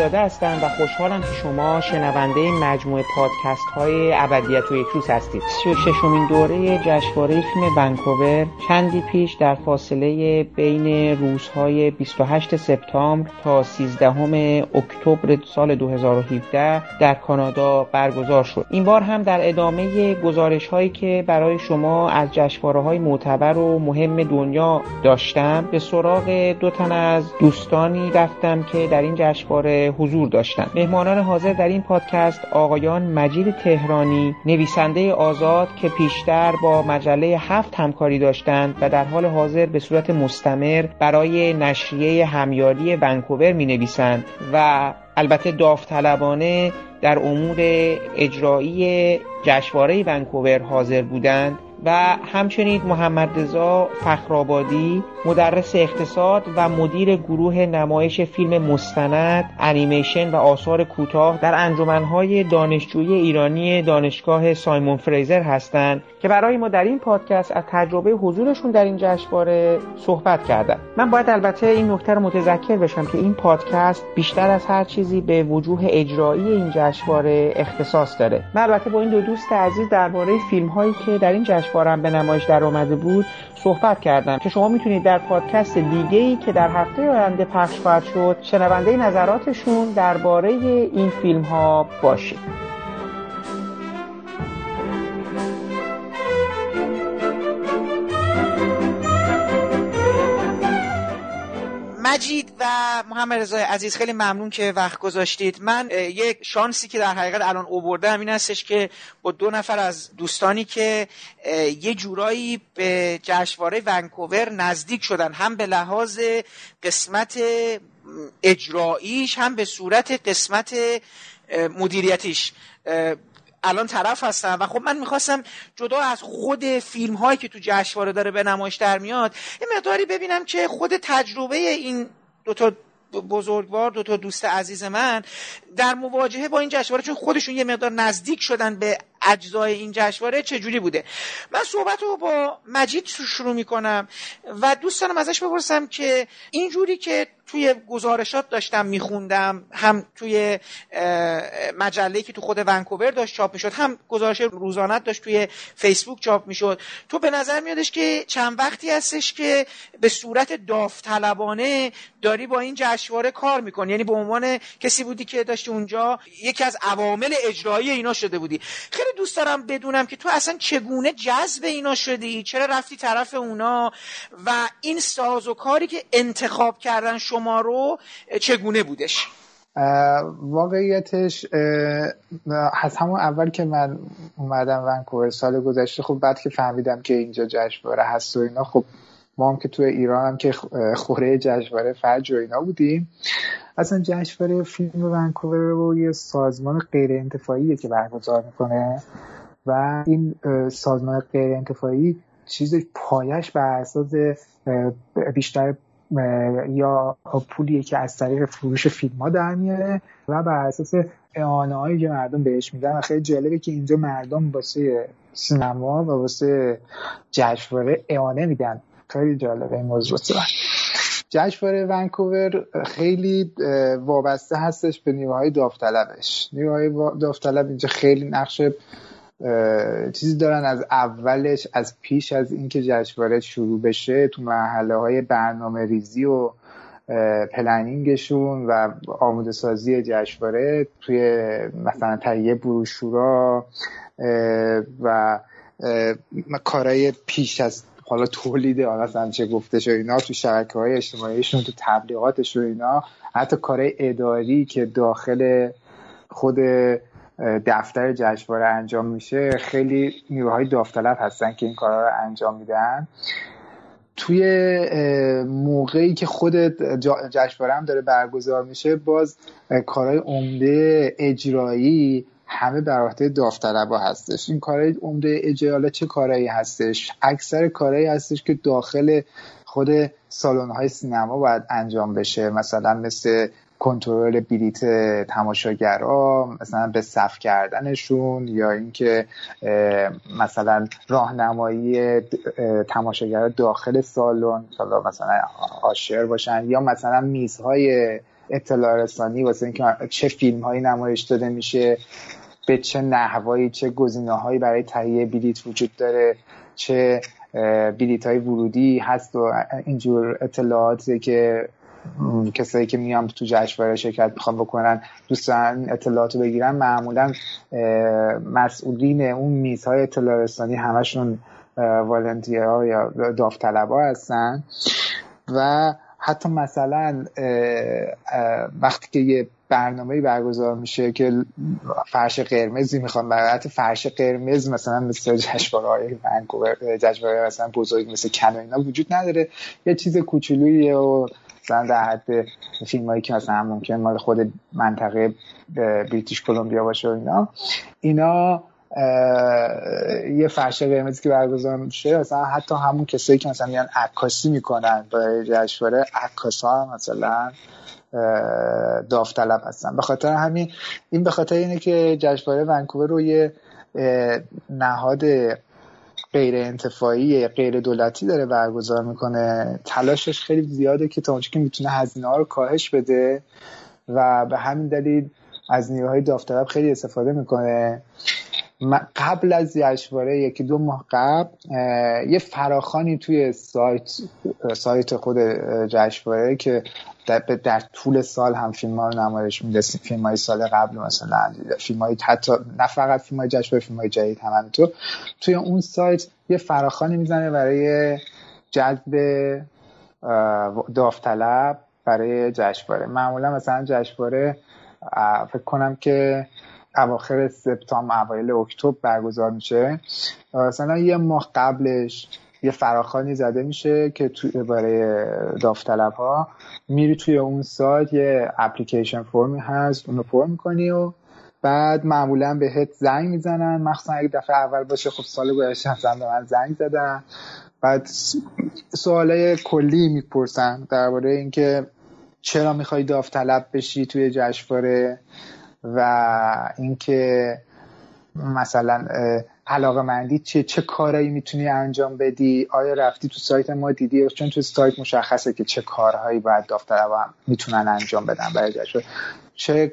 صرافی زاده هستم و خوشحالم که شما شنونده مجموعه پادکست های ابدیت و یک روز هستید. ششمین دوره جشنواره فیلم ونکوور چندی پیش در فاصله بین روزهای 28 سپتامبر تا 13 اکتبر سال 2017 در کانادا برگزار شد. این بار هم در ادامه گزارش هایی که برای شما از جشنواره های معتبر و مهم دنیا داشتم به سراغ دو تن از دوستانی رفتم که در این جشنواره حضور داشتند مهمانان حاضر در این پادکست آقایان مجید تهرانی نویسنده آزاد که پیشتر با مجله هفت همکاری داشتند و در حال حاضر به صورت مستمر برای نشریه همیاری ونکوور می نویسند و البته داوطلبانه در امور اجرایی جشنواره ونکوور حاضر بودند. و همچنین محمد رضا فخرآبادی مدرس اقتصاد و مدیر گروه نمایش فیلم مستند، انیمیشن و آثار کوتاه در انجمنهای دانشجویی ایرانی دانشگاه سایمون فریزر هستند که برای ما در این پادکست از تجربه حضورشون در این جشنواره صحبت کردن. من باید البته این نکته رو متذکر بشم که این پادکست بیشتر از هر چیزی به وجوه اجرایی این جشنواره اختصاص داره. من البته با این دو دوست عزیز درباره فیلم هایی که در این جشنواره به نمایش در اومده بود صحبت کردم که شما می‌تونید در پادکست دیگه ای که در هفته آینده پخش خواهد شد شنونده نظراتشون درباره این فیلم ها باشید. مجید و محمد رضای عزیز خیلی ممنون که وقت گذاشتید. من یک شانسی که در حقیقت الان اووردم این هستش که با دو نفر از دوستانی که یه جورایی به جشنواره ونکوور نزدیک شدن هم به لحاظ قسمت اجراییش هم به صورت قسمت مدیریتیش. الان طرف هستم و خب من می‌خواستم جدا از خود فیلم هایی که تو جشنواره داره به نمایش در میاد یه مقداری ببینم که خود تجربه این دوتا بزرگوار دو تا دوست عزیز من در مواجهه با این جشنواره چون خودشون یه مقدار نزدیک شدن به اجزای این جشنواره چجوری بوده؟ من صحبت رو با مجید شروع می‌کنم و دوستانم ازش بپرسم که اینجوری که توی گزارشات داشتم میخوندم هم توی مجله که تو خود ونکوور داشت چاپ می‌شد هم گزارش روزانت داشت توی فیسبوک چاپ می‌شد. تو به نظر میادش که چند وقتی هستش که به صورت داوطلبانه داری با این جشنواره کار می‌کنی. یعنی به عنوان کسی بودی که داشتی اونجا یکی از عوامل اجرایی اینا شده بودی. خیلی دوست دارم بدونم که تو اصلا چگونه جذب اینا شدی؟ چرا رفتی طرف اونا؟ و این ساز و کاری که انتخاب کردن شما رو چگونه بودش؟ واقعیتش از همون اول که من اومدم ونکوور سال گذشته خب بعد که فهمیدم که اینجا جشنواره هست و اینا خب ما هم که توی ایران هم که خوره جشنواره فجر و اینا بودیم. اصلا جشنواره فیلم ونکوور رو یه سازمان غیر انتفاعیه که برگزار می‌کنه و این سازمان غیر انتفاعی چیز پایش بر اساس بیشتر یا پولیه که از طریق فروش فیلم ها در میاره و بر اساس اعانه هایی که مردم بهش میدن و خیلی جالبه که اینجا مردم واسه سینما و واسه جشنواره اعانه میدن. خیلی جالبه این موضوع. جشنواره ونکوور خیلی وابسته هستش به نیروهای داوطلبش. نیروهای داوطلب اینجا خیلی نقش چیزی دارن از اولش از پیش از اینکه جشنواره شروع بشه تو مرحله های برنامه ریزی و پلنینگشون و آموده سازی جشنواره توی مثلا تهیه بروشورا و کارهای پیش از حالا تولید مثلا چه گفته شو اینا تو شبکه های اجتماعیشون تو تبلیغاتش و اینا حتی کارهای اداری که داخل خود دفتر جشنواره انجام میشه خیلی نیروهای داوطلب هستن که این کارها رو انجام میدن. توی موقعی که خود جشنواره هم داره برگزار میشه باز کارهای عمده اجرایی همه بر عهده داوطلبا هستش. این کارهای عمده اجرایی چه کارهایی هستش؟ اکثر کارهایی هستش که داخل خود سالن های سینما باید انجام بشه. مثلا مثل کنترل بلیت تماشاگرها مثلا به صف کردنشون یا اینکه مثلا راهنمایی تماشاگرها داخل سالن مثلا آشر باشن یا مثلا میزهای اطلاع رسانی واسه اینکه چه فیلم هایی نمایش داده میشه به چه نحوایی چه گزینه هایی برای تهیه بلیت وجود داره چه بلیت های ورودی هست و اینجور اطلاعاتی که کسایی که میان تو جشنواره شرکت می‌خوان بکنن دوستان اطلاعات رو بگیرن معمولا مسئولین اون میزهای اطلاع رسانی همشون والنتیر یا داوطلبا هستن. و حتی مثلا وقتی که یه برنامه برگزار میشه که فرش قرمزی می‌خوان برای فرش قرمز مثلا مثل جشنواره های ونکوور مثلا بزرگ مثل کن اینا وجود نداره. یه چیز کوچولویی و مثلا در حد فیلم هایی که مثلا ممکن مال خود منطقه بریتیش کلمبیا باشه و اینا. اینا یه فرش قرمزی که برگزار میشه مثلا حتی همون کسایی که مثلا میان عکاسی می‌کنن برای جشنواره عکاسا مثلا داوطلب هستن. به خاطر همین این به خاطر اینه که جشنواره ونکوور رو یه نهاد غیر انتفاعی غیر دولتی داره برگزار می‌کنه. تلاشش خیلی زیاده که تا اونجا که می‌تونه هزینه ها رو کاهش بده و به همین دلیل از نیروهای داوطلب خیلی استفاده می‌کنه. قبل از جشنواره یکی دو ماه قبل یه فراخانی توی سایت سایت خود جشنواره که در, در طول سال هم فیلم ها رو نمایش میده فیلم های سال قبل مثلا فیلم های حتی نه فقط فیلم های جشنواره فیلم های جدید هم تو. توی اون سایت یه فراخانی می‌زنه برای جذب داوطلب برای جشنواره. معمولا مثلا جشنواره فکر کنم که اواخر سپتامبر اوایل اکتبر برگزار میشه. مثلا یه ماه قبلش یه فراخانی زده میشه که تو برای داوطلب ها میری توی اون سایت یه اپلیکیشن فرمی هست اونو پر می‌کنی و بعد معمولا بهت زنگ می‌زنن. مخصوصا اگه دفعه اول باشه خب سال گذشته مثلا به من زنگ زدن. بعد سوالای کلی می‌پرسن درباره اینکه چرا می‌خوای داوطلب بشی توی جشنواره و اینکه مثلا علاقه مندی چه چه کارهایی می‌تونی انجام بدی؟ آیا رفتی تو سایت ما دیدی؟ چون تو سایت مشخصه که چه کارهایی باید داوطلبا می‌تونن انجام بدن برای چه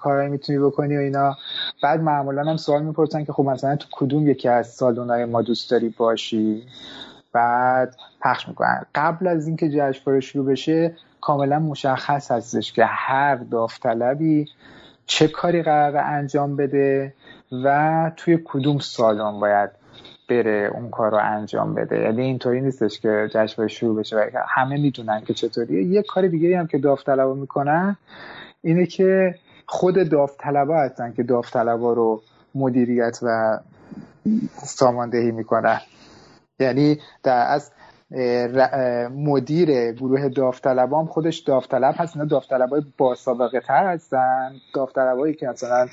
کارهایی می‌تونی بکنی و اینا؟ بعد معمولا هم سوال می‌پرسن که خب مثلا تو کدوم یکی از سالونای ما دوست داری باشی؟ بعد پخش می‌کنن. قبل از اینکه جشنواره شروع بشه کاملا مشخص هستش که هر داوطلبی چه کاری قرار انجام بده و توی کدوم سالن باید بره اون کار رو انجام بده؟ یعنی اینطوری نیستش که جشنواره شروع بشه و همه می‌دونن که چطوریه. یه کار دیگه هم که داوطلبا می‌کنن اینه که خود داوطلبا هستن که داوطلبا رو مدیریت و ساماندهی می‌کنن. یعنی در از مدیر گروه داوطلبام خودش داوطلب هست. اینا داوطلبای با سابقه تر هستن. داوطلبایی که مثلا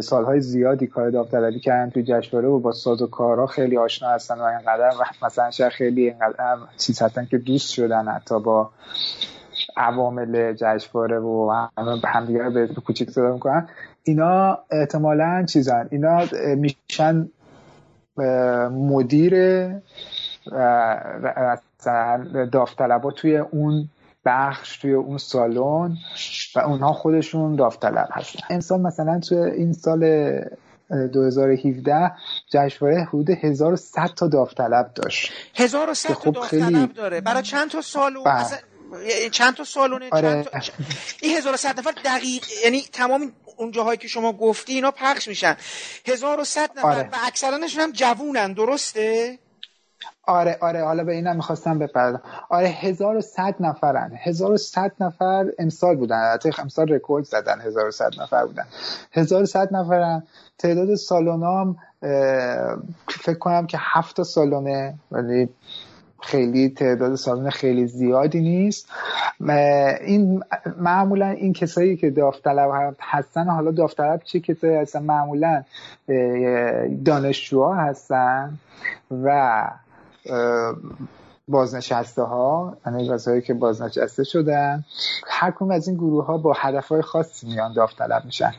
سالهای زیادی کار داوطلبی کردن توی جشنواره و با ساز و کارها خیلی آشنا هستن و اینقدر مثلا شاید خیلی اینقدر چیز که دوست شدن حتی با عوامل جشنواره و همدیگه به کوچیک صدا می‌کنن. اینا احتمالا چیزن. اینا میشن مدیر داوطلبا توی اون بخش توی اون سالن و اونها خودشون داوطلب هستن. انسان مثلا توی این سال 2017 جشنواره حدود 1100 تا داوطلب داشت. 1100 تا خب داوطلب داره. برای چند تا سالون بله. چند تا سالونه آره. چند تا... این 1100 نفر دقیق یعنی تمام اون جاهایی که شما گفتی اینا پخش میشن. 1100 نفر آره. و اکثرانشون هم جوونن. درسته؟ آره آره حالا به اینم می‌خواستم بپردم آره 1100 نفرن. 1100 نفر امسال بودن. البته امسال رکورد زدن 1100 نفر بودن. 1100 نفرن. تعداد سالونام فکر کنم که هفت سالونه ولی خیلی تعداد سالن خیلی زیادی نیست. این معمولا این کسایی که داوطلب هستن حالا داوطلب چه کسایی هستن؟ معمولا دانشجوها هستن و بازنشسته ها یعنی که بازنشسته شدن. هر کدوم از این گروه ها با هدف های خاصی میان داوطلب میشن.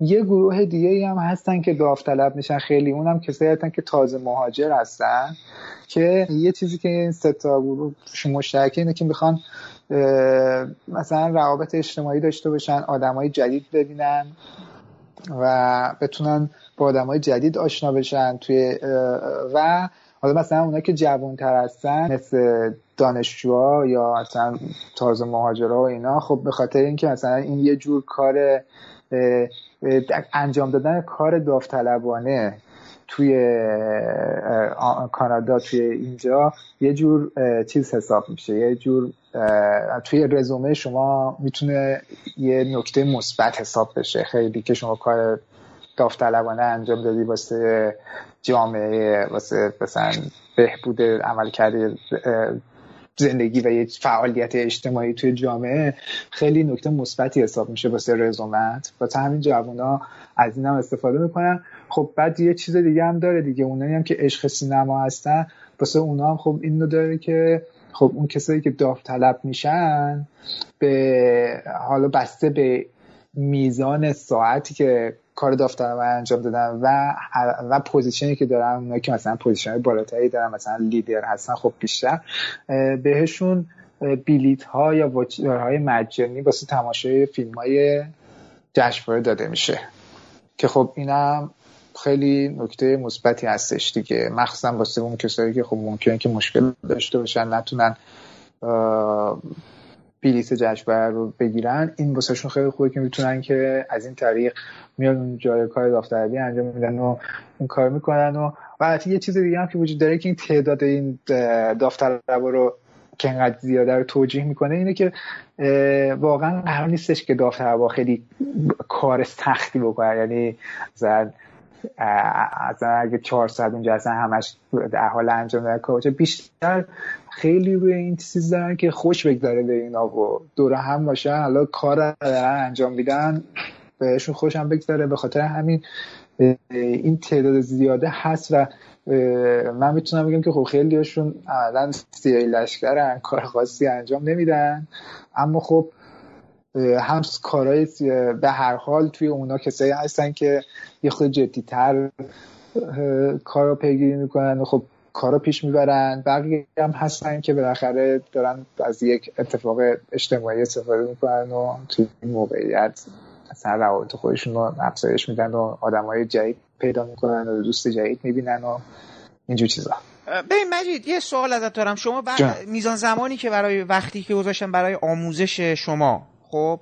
یه گروه دیگه ای هم هستن که داوطلب میشن. خیلی اونم کسایی هستن که تازه مهاجر هستن که یه چیزی که این سه تا گروه مشترکه اینه که می‌خوان مثلا روابط اجتماعی داشته باشن آدمای جدید ببینن و بتونن با آدمای جدید آشنا بشن توی و حالا مثلا اونا که جوان تر هستن مثل دانشجوها یا مثلا تازه مهاجرها و اینا خب به خاطر اینکه مثلا این یه جور کار انجام دادن کار داوطلبانه توی کانادا توی اینجا یه جور چیز حساب میشه یه جور توی رزومه شما می‌تونه یه نکته مثبت حساب بشه خیلی که شما کار داوطلبانه انجام دادی واسه جامعه واسه مثلا بهبود عمل کرده زندگی و یه فعالیت اجتماعی توی جامعه خیلی نکته مثبتی حساب میشه واسه رزومت واسه همین جوونا از این هم استفاده می‌کنن. خب بعد یه چیز دیگه هم داره دیگه اونایی هم که عشق سینما هستن واسه اونا هم خب اینو داره که خب اون کسایی که داوطلب میشن به حالا بسته به میزان ساعتی که کار داوطلب انجام دادن و و position ی که دارن اونایی که مثلا position بالاتری دارن مثلا لیدر هستن خب بیشتر بهشون بلیت ها یا های مجانی واسه تماشای فیلم های جشنواره داده میشه. که خب اینم خیلی نکته مثبتی هستش دیگه. مخصوصا واسه اون کسایی که خب ممکنه که مشکل داشته باشن نتونن بلیت جشنواره رو بگیرن این واسهشون خیلی خوبه که می‌تونن که از این طریق میان اون جای کار داوطلبی انجام میدن و اون کار می‌کنن و و یه چیز دیگه هم که وجود داره که این تعداد این داوطلبا رو که انقدر زیاده رو توجیه می‌کنه اینه که واقعا قرار نیستش که داوطلبا خیلی کار سختی بکنن. یعنی مثلا از اگه 400 اونجا اصلا همش در حال انجام در کار بیشتر خیلی روی این چیز دارن که خوش بگذاره به اینا و دوره هم باشن حالا کار دارن انجام میدن بهشون خوش هم بگذاره به خاطر همین این تعداد زیاده هست و من می‌تونم بگم که خب خیلی هاشون عملا سیای لشکرن کار خاصی انجام نمیدن. اما خب هم کارهای به هر حال توی اونا کسایی هستن که یه خود جدیتر کار رو پیگیری می‌کنن و خب کارا پیش می‌برن. بقیه هم هستن که بالاخره دارن از یک اتفاق اجتماعی استفاده می‌کنن و توی این موقعیت اصلا روابط خودشون رو افزایش میدن و آدم های جدید پیدا می‌کنن و دوست جدید می‌بینن و اینجور چیزا. ببین مجید یه سوال ازت دارم. شما میزان زمانی که برای وقتی که گذاشتن برای آموزش شما خب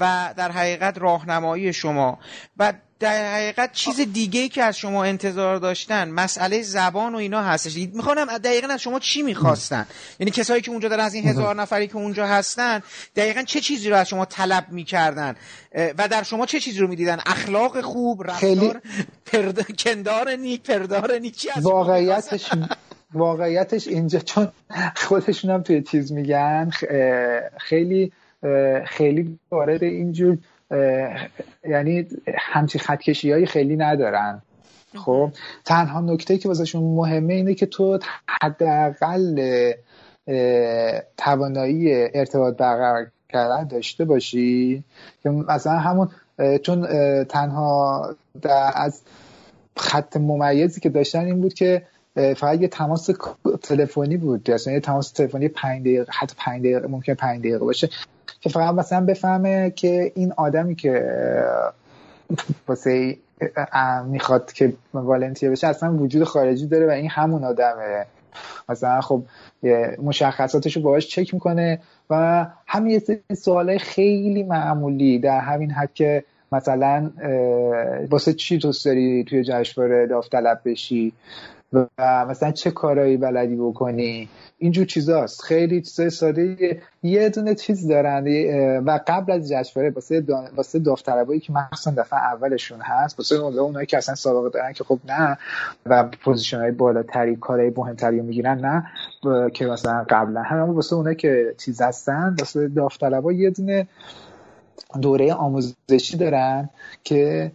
و در حقیقت راهنمایی شما و در حقیقت چیز دیگه ای که از شما انتظار داشتن مسئله زبان و اینا هستش. می‌خوانم دقیقا از شما چی می‌خواستن؟ یعنی کسایی که اونجا دارن از این هزار نفری که اونجا هستن دقیقا چه چیزی رو از شما طلب می‌کردن؟ و در شما چه چیزی رو می‌دیدن؟ اخلاق خوب رفتار خیلی... پرد... کندار نیک پردار نیک چی از واقعیتش واقعیتش اینجا چون خودشون هم توی چیز میگن خیلی خیلی وارد اینجور یعنی همچی خطکشی های خیلی ندارن. خب تنها نکته که واسهشون مهمه اینه که تو حداقل توانایی ارتباط برقرار کردن داشته باشی. که مثلا همون چون تنها از خط ممیزی که داشتن این بود که فقط یه تماس تلفنی بود. یعنی تماس تلفنی 5 دقیقه حتی 5 دقیقه ممکن 5 دقیقه باشه. که فقط مثلا بفهمه که این آدمی که واسه می‌خواد که والنتیر بشه اصلا وجود خارجی داره و این همون آدمه. مثلا خب مشخصاتش رو باهاش چک می‌کنه و همین یه سوال خیلی معمولی در همین حد که مثلا واسه چی دوست داری توی جشنواره داوطلب بشی؟ و مثلا چه کارایی بلدی بکنی. اینجور چیزاست. خیلی چیزای ساده یه دونه چیز دارن. و قبل از جشنواره واسه واسه داوطلبایی که مخصوصا دفعه اولشون هست واسه اونایی که اصلا سابقه دارن که خب نه و پوزیشن های بالاتری کارهای مهمتری رو می‌گیرن نه که مثلا قبلا هم واسه اونایی که چیز هستن واسه داوطلبا یه دونه دوره آموزشی دارن که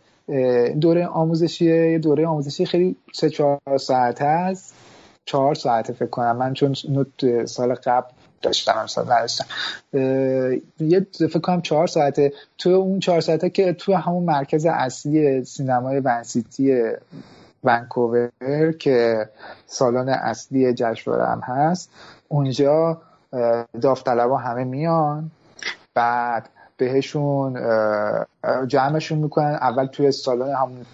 دوره آموزشی یه دوره آموزشی خیلی سه چهار ساعت هست. چهار ساعته فکر کنم. من چون نوت سال قبل داشتم سال نداشتم. یه فکر کنم چهار ساعته. تو اون چهار ساعته که تو همون مرکز اصلی سینمای ونسیتی ونکوور که سالن اصلی جشنواره هست اونجا داوطلبا همه میان. بعد بهشون جمعشون می‌کنن. اول توی سالن همون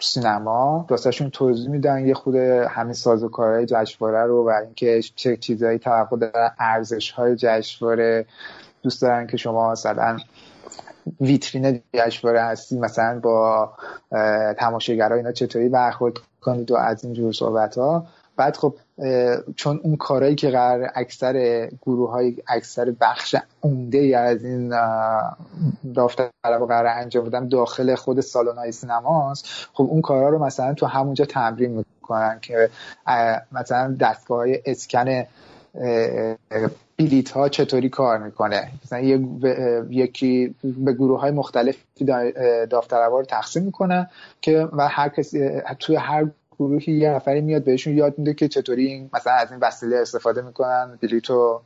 سینما واسهشون توضیح میدن یه خود همین سازوکارهای جشنواره رو و اینکه چه چیزایی توقع دارن ارزش های جشنواره. دوست دارن که شما مثلا ویترین جشنواره هستی مثلا با تماشاگرها اینا چطوری برخورد کنید و از این جور صحبت ها بعد خب چون اون کارهایی که قرار اکثر گروه های اکثر بخش عمده از این داوطلب قرار انجام بدن داخل خود سالن های سینماست خب اون کارها رو مثلا تو همونجا تمرین می‌کنن که مثلا دستگاه های اسکن بلیت ها چطوری کار می‌کنه. مثلا یکی به گروه های مختلفی داوطلبا رو تقسیم می‌کنه که و هر کسی توی هر گروهی یه نفری میاد بهشون یاد میده که چطوری مثلا از این وسیله استفاده می‌کنن بلیتو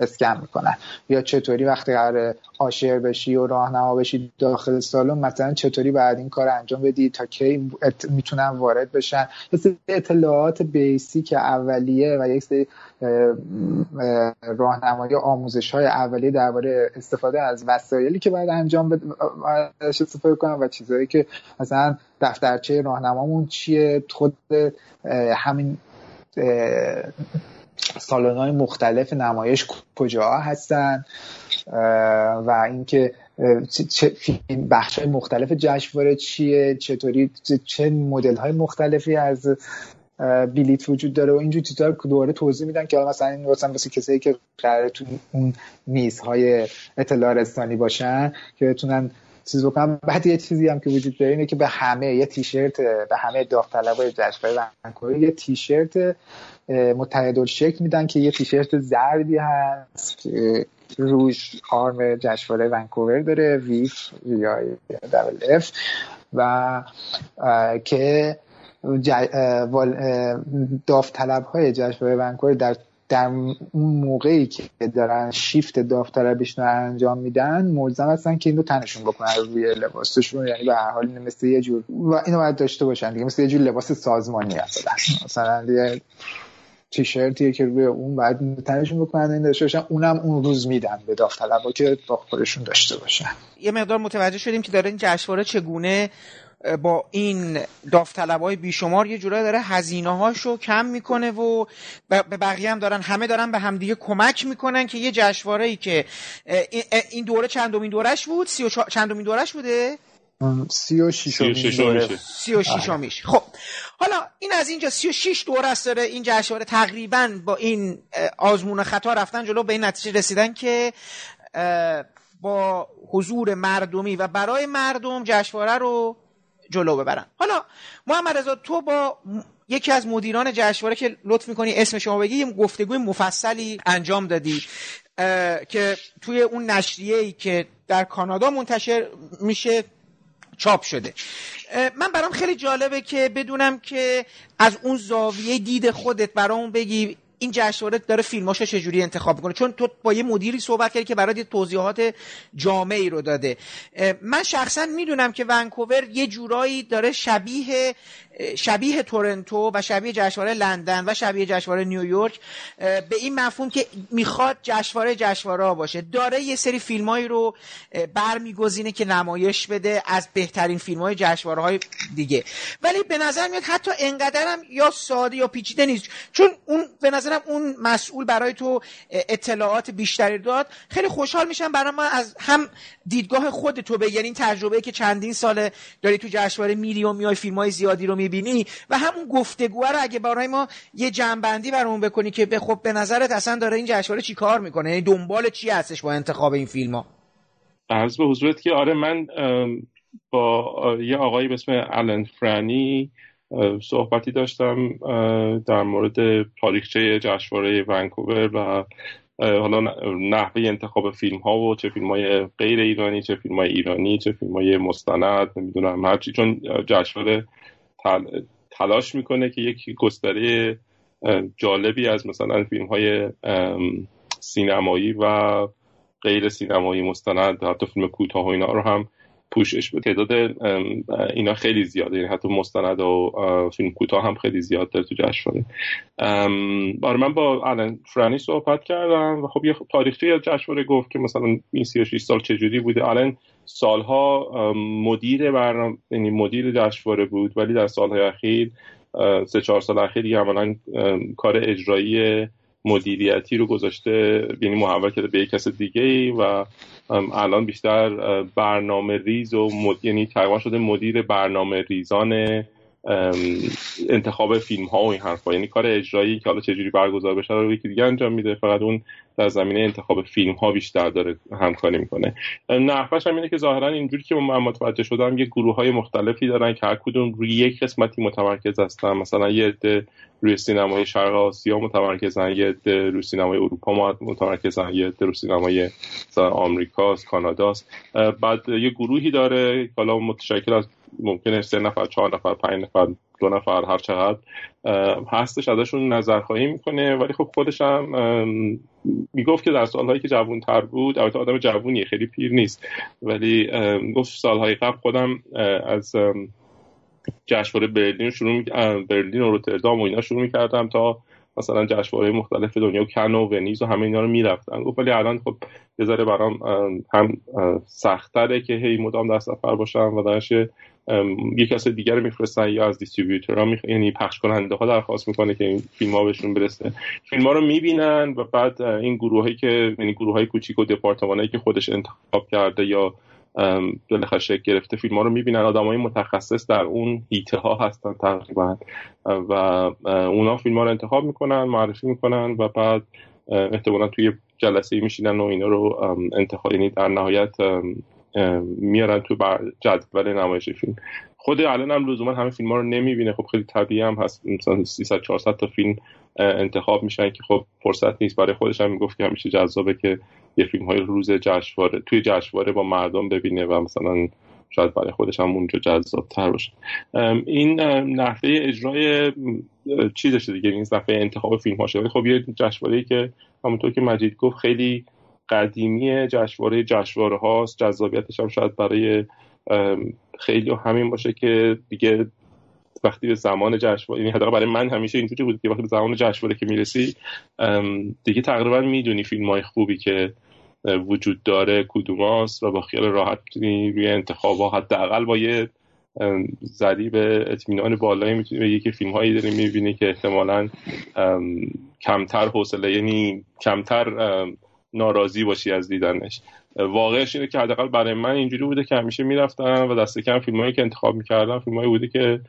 اسکن می‌کنن. یا چطوری وقتی قرار آشر بشی و راهنما بشی داخل سالن مثلا چطوری بعد این کار انجام بدی تا کی می‌تونن وارد بشن؟ اطلاعات بیسیک اولیه و یک سری راهنمایی آموزش های اولیه درباره استفاده از وسایلی که باید انجام بده استفاده کنن و چیزهایی که مثلا دفترچه راهنمامون چیه خود همین سالن های مختلف نمایش کجا هستن؟ و اینکه چه بخش های مختلف جشنواره چیه؟ چطوری؟ چه مدل های مختلفی از بلیت وجود داره؟ و اینجور چیزا رو دوباره توضیح میدن که مثلا این مثلا واسه کسایی که قراره تو اون میزهای اطلاع رسانی باشن که بتونن چیز بکنم. بعد یه چیزی هم که وجود داره اینه که به همه یه تیشرت به همه داوطلبای جشنواره ونکوور یه تیشرت متحد شکل میدن که یه تیشرت زردی هست که روش آرم جشنواره ونکوور داره ویف یا دبل اف و که داوطلب های جشنواره ونکوور در در اون موقعی که دارن شیفت داوطلبیشون رو انجام میدن ملزم هستن که اینو تنشون بکنن روی لباسشون یعنی به هر حال مثل یه جور و اینو باید داشته باشن دیگه مثل یه جور لباس سازمانی هست. مثلا یه تیشرتیه که روی اون باید تنشون بکنن این داشته باشن. اونم اون روز میدن به داوطلبا که با خودشون داشته باشن. یه مقدار متوجه شدیم که داره این جشنواره چگونه با این های بیشمار یه جورایی داره هزینه هاشو کم می‌کنه و به بقیه هم دارن همه دارن به همدیگه کمک می‌کنن که یه جشنواره ای که این دوره چندمین دورش بود؟ سی و چندمین دورش بوده؟ سی و و شیشامیش خب حالا این از اینجا سی و شیش دوره است داره این جشنواره. تقریبا با این آزمون خطا رفتن جلو به این نتیجه رسیدن که با حضور مردمی و برای مردم جشنواره رو جلو ببرن. حالا محمد رضا تو با یکی از مدیران جشنواره که لطف می‌کنی اسم شما بگی یه گفتگوی مفصلی انجام دادی که توی اون نشریه ای که در کانادا منتشر میشه چاپ شده. من برام خیلی جالبه که بدونم که از اون زاویه دید خودت برام بگی این جشنواره داره فیلماشو چجوری انتخاب می‌کنه؟ چون تو با یه مدیری صحبت کردی که برای یه توضیحات جامعی رو داده. من شخصا می‌دونم که ونکوور یه جورایی داره شبیه شبیه تورنتو و شبیه جشنواره لندن و شبیه جشنواره نیویورک به این مفهوم که می‌خواد جشنواره جشنواره باشه. داره یه سری فیلمایی رو برمیگزینه که نمایش بده از بهترین فیلم های جشنواره های دیگه. ولی به نظر میاد حتی انقدرم یا ساده یا پیچیده نیست. چون اون به نظرم اون مسئول برای تو اطلاعات بیشتری داد. خیلی خوشحال میشم برای من از هم دیدگاه خود تو به یعنی تجربه که چندین ساله داری تو جشنواره میری و میای فیلم های زیادی رو می‌بینی و همون گفتگو رو اگه برای ما یه جنبندی برامون بکنی که به خب به نظرت اصلا داره این جشنواره چی کار می‌کنه؟ یعنی دنبال چی هستش با انتخاب این فیلم ها؟ عرض به حضورت که آره من با یه آقایی به اسم آلن فرانی صحبتی داشتم در مورد تاریخچه جشنواره ونکوور و حالا نحوه انتخاب فیلم ها و چه فیلم های غیر ایرانی چه فیلم های ایرانی چه فیلم های مستند نمی‌دونم هرچی چون جشنواره تلاش می‌کنه که یک گستره جالبی از مثلا فیلم های سینمایی و غیر سینمایی مستند حتی فیلم کوتاه و اینا رو هم پوشش بود تعداد اینا خیلی زیاده. یعنی حتی مستند و فیلم کوتاه هم خیلی زیاد داره تو جشنواره. بار من با آلن فرانی صحبت کردم و خب یه تاریخی از جشنواره گفت که مثلا این 36 سال چجوری بوده. آلن سالها مدیر برنامه یعنی مدیر جشنواره بود ولی در سالهای اخیر سه چهار سال اخیر دیگه عملا کار اجرایی مدیریتی رو گذاشته یعنی محول کرده به یک کس دیگه ای و الان بیشتر برنامه ریز و مد... یعنی تقریبا شده مدیر برنامه ریزان انتخاب فیلم ها و این حرفا یعنی کار اجرایی که حالا چجوری برگزار بشه رو یکی دیگه انجام میده. فقط اون در زمینه انتخاب فیلم ها بیشتر داره همکاری می‌کنه. نحوش هم اینه که ظاهرا اینجوری که من متوجه شدم یه گروه های مختلفی دارن که هر کدوم روی یک قسمتی متمرکز هستن. مثلا یه عده روی سینمای شرق آسیا متمرکزن یه عده روی سینمای اروپا متمرکزن یه عده روی سینمای آمریکاست کاناداست. بعد یه گروهی داره حالا متشکل از ممکنه سه نفر چهار نفر پنج نفر دو نفر هر چقدر. هستش ازشون نظر خواهی می‌کنه ولی خب خودش هم می‌گفت که در سالهایی که جوون تر بود البته آدم جوونیه خیلی پیر نیست. ولی گفت سالهای قبل خودم از جشنواره برلین شروع برلین و روتردام و اینا شروع می‌کردم تا مثلا جشنواره مختلف دنیا و کن و ونیز و همه اینا رو می‌رفتن گفت ولی الان خب یه ذره برام هم سختره که هی مدام در سفر باشم و درش یه کس دیگر رو میفرستن یا از دیستریبیوتورها می... یعنی پخش کننده ها درخواست می‌کنه که این فیلم ها بهشون برسه. فیلم ها رو می‌بینن و بعد این گروهایی که یعنی گروه های کوچیک و دپارتمانایی که خودش انتخاب کرده یا بالاخره شکل گرفته فیلم ها رو می‌بینن. آدم های متخصص در اون هیته ها هستن تقریبا. و اونا فیلم ها رو انتخاب می‌کنن معرفی می‌کنن و بعد احتمالا توی جلسه میشینن و اینا رو انتخاب یعنی در نهایت میارن تو جدول نمایش فیلم. خود الان هم لزوما همه فیلم ها رو نمی‌بینه. خب خیلی طبیعی هم هست. مثلا 300 400 تا فیلم انتخاب میشن که خب فرصت نیست. برای خودش هم می‌گفت که همیشه جذابه که یه فیلم های روز جشنواره توی جشنواره با مردم ببینه و مثلا شاید برای خودش هم اونجا جذاب تر باشه این نحوه اجرای چی داشته دیگه. این نحوه انتخاب فیلم ها شده خب یه جشنواره که همونطور که مجید گفت خیلی قدیمی جشنواره جشنواره هاست. جذابیتش هم شاید برای خیلی همین باشه که دیگه وقتی به زمان جشنواره یعنی حداقل برای من همیشه اینجوری بود که وقتی به زمان جشنواره که می‌رسی دیگه تقریبا می‌دونی فیلم های خوبی که وجود داره کدوماست و با خیال راحت می‌تونی روی انتخاب ها حداقل با یه ذریب اطمینان بالایی می‌تونی بگی که فیلم هایی داری می‌بینی که احتمالا کمتر حوصله یعنی کمتر ناراضی باشی از دیدنش. واقعش اینه که حداقل برای من اینجوری بوده که همیشه می‌رفتم و دست کم فیلمایی که انتخاب می‌کردم فیلمایی بوده که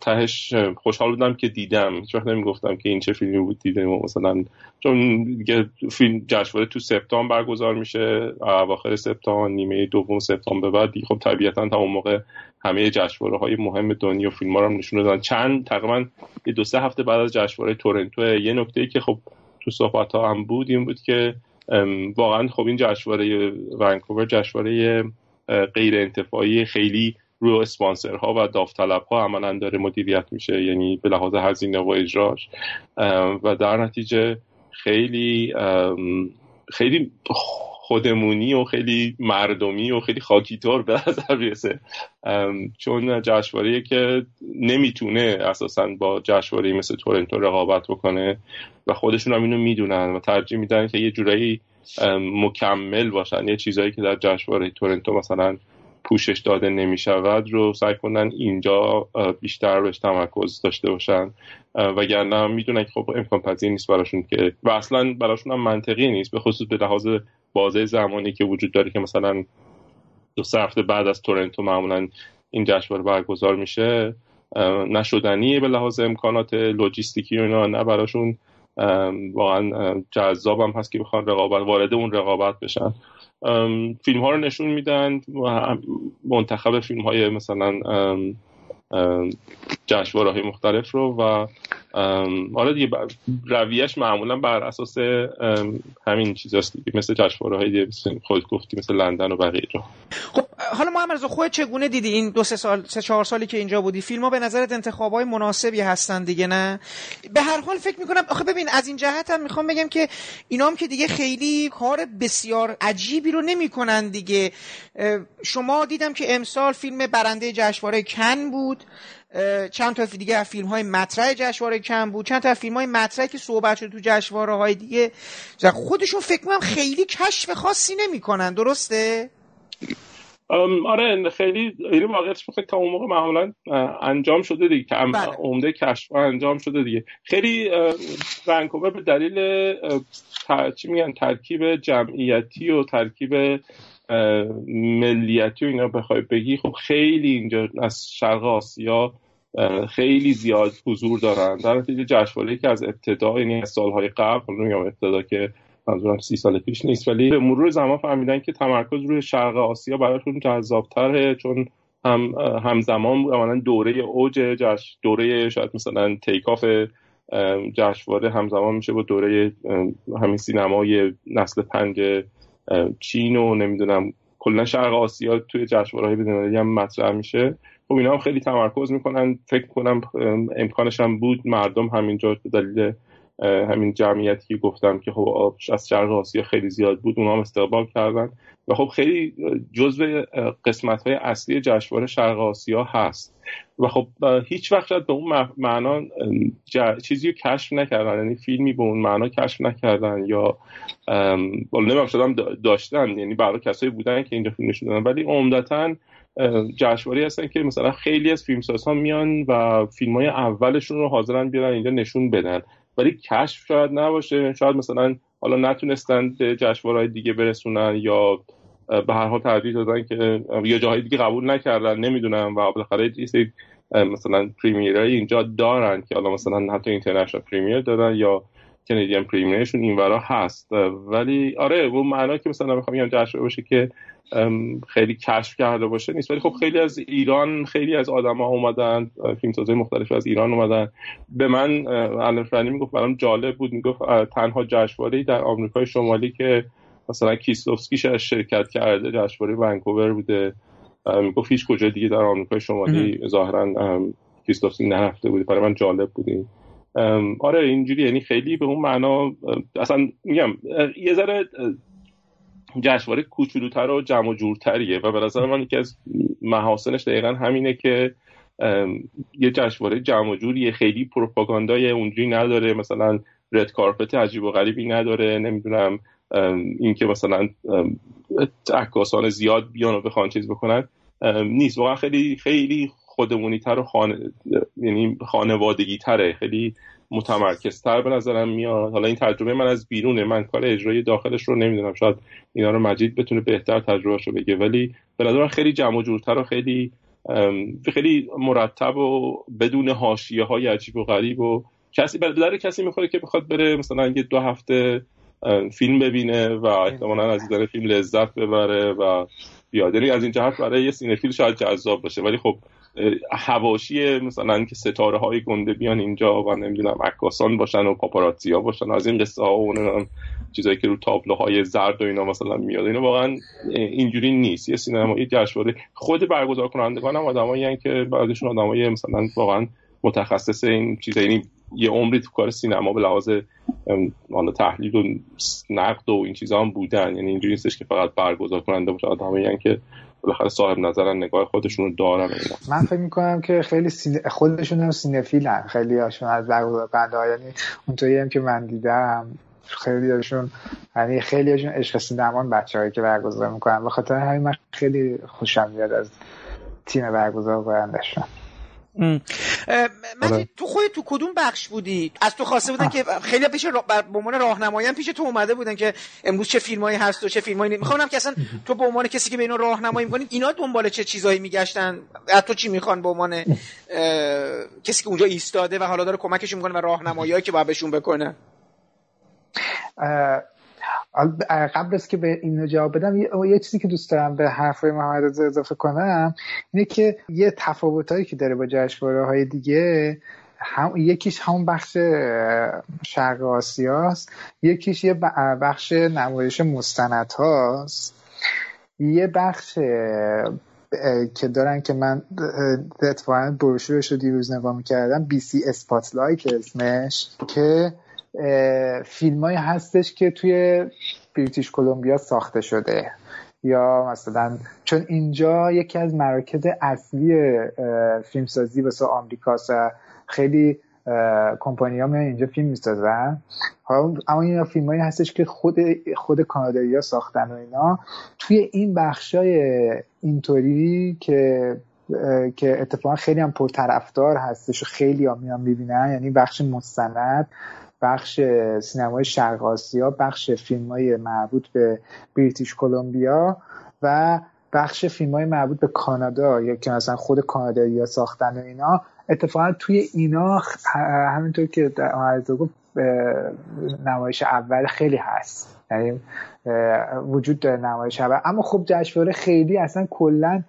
تهش خوشحال بودم که دیدم. هیچ وقت نمی‌گفتم که این چه فیلمی بود دیدم مثلا چون فیلم جشنواره تو سپتامبر برگزار میشه اواخر سپتامبر نیمه دوم سپتامبر بعد. خب طبیعتا تا اون موقع همه جشنواره های مهم دنیا فیلم ها رو نشون دادن. چند تقریبا یه دو سه هفته بعد از جشنواره تورنتو یه نکته ای که خب تو صحبت ها هم بود این بود که واقعا خب این جشنواره ونکوور جشنواره غیر انتفاعی خیلی روی اسپانسرها و داوطلبها عملا داره مدیریت میشه یعنی به لحاظ هزینه و اجراش. و در نتیجه خیلی خیلی خودمونی و خیلی مردمی و خیلی خاکیتور به نظر می‌رسه. چون جشنواره که نمی‌تونه اساسا با جشنواره مثل تورنتو رقابت بکنه و خودشون هم اینو می‌دونن و ترجیح میدن که یه جورایی مکمل باشن. یه چیزایی که در جشنواره تورنتو مثلا پوشش داده نمی‌شود رو سعی کنن اینجا بیشتر بهش تمرکز داشته باشن. وگرنه می‌دونن که خب امکان پذیر نیست براشون که و اصلا براشون هم منطقی نیست به خصوص به لحاظ بازه زمانی که وجود داره که مثلا دو سه هفته بعد از تورنتو معمولا این جشنواره برگزار میشه. نشدنیه به لحاظ امکانات لوجیستیکی و اینا نه براشون. واقعا جذاب هم هست که بخوان رقابت وارد اون رقابت بشن. فیلم ها رو نشون میدن. منتخب فیلم های مثلا جشنواره های مختلف رو و آره دیگه رویش معمولا بر اساس همین چیزاست دیگه مثل جشنواره های دیگه خود گفتی مثل لندن و بقیه جا. خب حالا محمد رضا خود چگونه دیدی این دو سه سال سه چهار سالی که اینجا بودی؟ فیلم ها به نظرت انتخاب های مناسبی هستن دیگه نه؟ به هر حال فکر می‌کنم آخه ببین از این جهت هم می‌خوام بگم که اینا هم که دیگه خیلی کار بسیار عجیبی رو نمی‌کنن دیگه. شما دیدم که امسال فیلم برنده جشنواره کن بود. چند تا دیگه از فیلم های مطرح جشنواره کم بود. چند تا فیلم های مطرح که صحبت شده تو جشنواره های دیگه خودشون فکر کنم خیلی کشف خاصی نمی‌کنن درسته؟ آره خیلی این واقعیتش فکر تا اون موقع معمولا انجام شده دیگه که بله. عمده کشف انجام شده دیگه خیلی ونکوور به دلیل چی میگن ترکیب جمعیتی و ترکیب ملیتی و اینا بخوای بگی خب خیلی اینجا از شرق آسیا خیلی زیاد حضور دارن در نتیجه جشنواره که از ابتدا یعنی از سالهای قبل نمیگم ابتدا که منظورم سی سال پیش نیست ولی به مرور زمان فهمیدن که تمرکز روی شرق آسیا براشون جذابتره چون هم همزمان بود دوره اوج جشن دوره شاید مثلا تیکاف جشنواره همزمان میشه با دوره همین سینمای نسل پنج چین و نمی‌دونم کلا شرق آسیا توی جشنواره های بدون هم مطرح میشه. خب اینا هم خیلی تمرکز می‌کنن فکر کنم امکانش هم بود مردم همینجا به دلیل همین جمعیتی که گفتم که خب از شرق آسیا خیلی زیاد بود اونا هم استقبال کردن. و خب خیلی جزو قسمت های اصلی جشنواره شرق آسیا هست. و خب هیچ وقت به اون معنا چیزی رو کشف نکردن. یعنی فیلمی به اون معنا کشف نکردن یا نمیم شدم داشتن. یعنی برای کسایی بودن که اینجا فیلم نشون دادن. ولی عمدتا جشنواره هستن که مثلا خیلی از فیلمساز ها میان و فیلم های اولشون رو حاضرن بیارن اینجا نشون بدن. ولی کشف شاید نباشه. شاید مثلا حالا نتونستن به جشنواره‌های دیگه برسونن یا به هر حال ترجیح دادن که یا جاهای دیگه قبول نکردن نمی‌دونم. و بالاخره یه مثلا پریمیرای اینجا دارن که حالا مثلا حتی اینترنشنال پریمیر دارن یا کندیان پریمیرشون اینورا هست. ولی آره اون معنا که مثلا می‌خوام بگم جشنواره باشه که خیلی کشف کرده باشه نیست. ولی خب خیلی از ایران خیلی از آدما اومدن فیلمسازهای مختلف از ایران اومدن. به من الان فرانی می‌گفت برام جالب بود. می‌گفت تنها جشنواره در آمریکای شمالی که مثلا کیسلوفسکی شرکت کرده جشنواره ونکوور بوده. می‌گفت هیچ کجا دیگه در آمریکای شمالی ظاهرا کیسلوفسکی نرفته بوده. برای من جالب بودی آره اینجوری یعنی خیلی به اون معنا اصلا میگم یه ذره جشنواره کوچولوتر و جمع جورتریه و به نظر من یکی از محاسنش دقیقا همینه که یه جشنواره جمع جوریه خیلی پروپاگاندای اونجوری نداره مثلا رد کارپت عجیب و غریبی نداره نمی‌دونم اینکه مثلا عکاسان زیاد بیان و بخوان چیز بکنن نیست. واقعا خیلی خیلی خودمونی تر و خانه یعنی خانوادگی تره خیلی متمرکزتر به نظرم میاد. حالا این تجربه من از بیرونه. من کار اجرایی داخلش رو نمی‌دونم. شاید اینا رو مجید بتونه بهتر تجربهش رو بگه. ولی به نظرم خیلی جمع و جورتر و خیلی خیلی مرتب و بدون حاشیه های عجیب و غریب و کسی در کسی می‌خوره که بخواد بره مثلا یه دو هفته فیلم ببینه و احتمالا از این فیلم لذت ببره و بیاد. یعنی از این جهت برای یه سینفیل شاید جذاب باشه. ولی خب هواشی مثلا که ستاره های گنده بیان اینجا و نمی‌دونم عکاسان باشن و پاپاراتزی ها باشن از این قصه ها و چیزایی که رو تابلوهای زرد و اینا مثلا میاد. اینا واقعا اینجوری نیست. یه سینمایی جشنواره خود برگزار کنندگان هم آدمایی که بعضیشون آدمای مثلا واقعا متخصص این چیزا یعنی یه عمری تو کار سینما به لحاظ حالا تحلیل و نقد و این چیزا هم بودن. یعنی اینجوری نیستش که فقط برگزار کننده باشه آدمایی که بالاخره صاحب نظرن نگاه خودشون رو دارن اینا. من فکر می‌کنم که خیلی سینه... خودشون هم سینفیلن. خیلی هاشون از کننده یعنی اونطوری هم که من دیدم خیلی هاشون یعنی خیلی هاشون عشق سینمان بچه‌هایی که برگزار می‌کنن. به خاطر همین من خیلی خوشم میاد از تیم برگزار کنندشون. من تو خود تو کدوم بخش بودی؟ از تو خواسته بودن که خیلی پیش را... به عنوان راهنمایی پیش تو اومده بودن که امروز چه فیلمایی هست و چه فیلمایی می‌خوام که اصلا تو به عنوان کسی که به اینا راهنمایی می‌کنی اینا دنبال چه چیزایی میگشتن؟ تو چی می‌خوان به عنوان کسی که اونجا ایستاده و حالا داره کمکشون می‌کنه و راهنمایی که باید بهشون بکنه؟ قبل از که به این جواب بدم یه, چیزی که دوست دارم به حرفای محمد اضافه کنم اینه که یه تفاوتایی که داره با جشنواره های دیگه هم یکیش همون بخش شرق آسیاست یکیش یه بخش نمایش مستند هاست یه بخش که دارن که من اتفاقا بروشورش رو دیروز نگاه می‌کردم بی سی اسپاتلایت اسمش که فیلم هستش که توی بریتیش کلمبیا ساخته شده. یا مثلا چون اینجا یکی از مراکز اصلی فیلمسازی واسه آمریکاست خیلی کمپانی ها اینجا فیلم می‌سازن. اما این فیلم هایی هستش که خود خود کانادایی ها ساختن و اینا. توی این بخشای اینطوری که که اتفاقا خیلی هم پرطرفدار هستش و خیلی هم میان می‌بینن یعنی بخش مستند. بخش سینمای شرق آسیا بخش فیلم های مربوط به بریتیش کلمبیا و بخش فیلم های مربوط به کانادا یا که مثلا خود کانادایی ساختن و اینا. اتفاقا توی اینا همینطور که در گفت نمایش اول خیلی هست. یعنی وجود داره نمایش اول. اما خب جشنواره خیلی اصلا کلا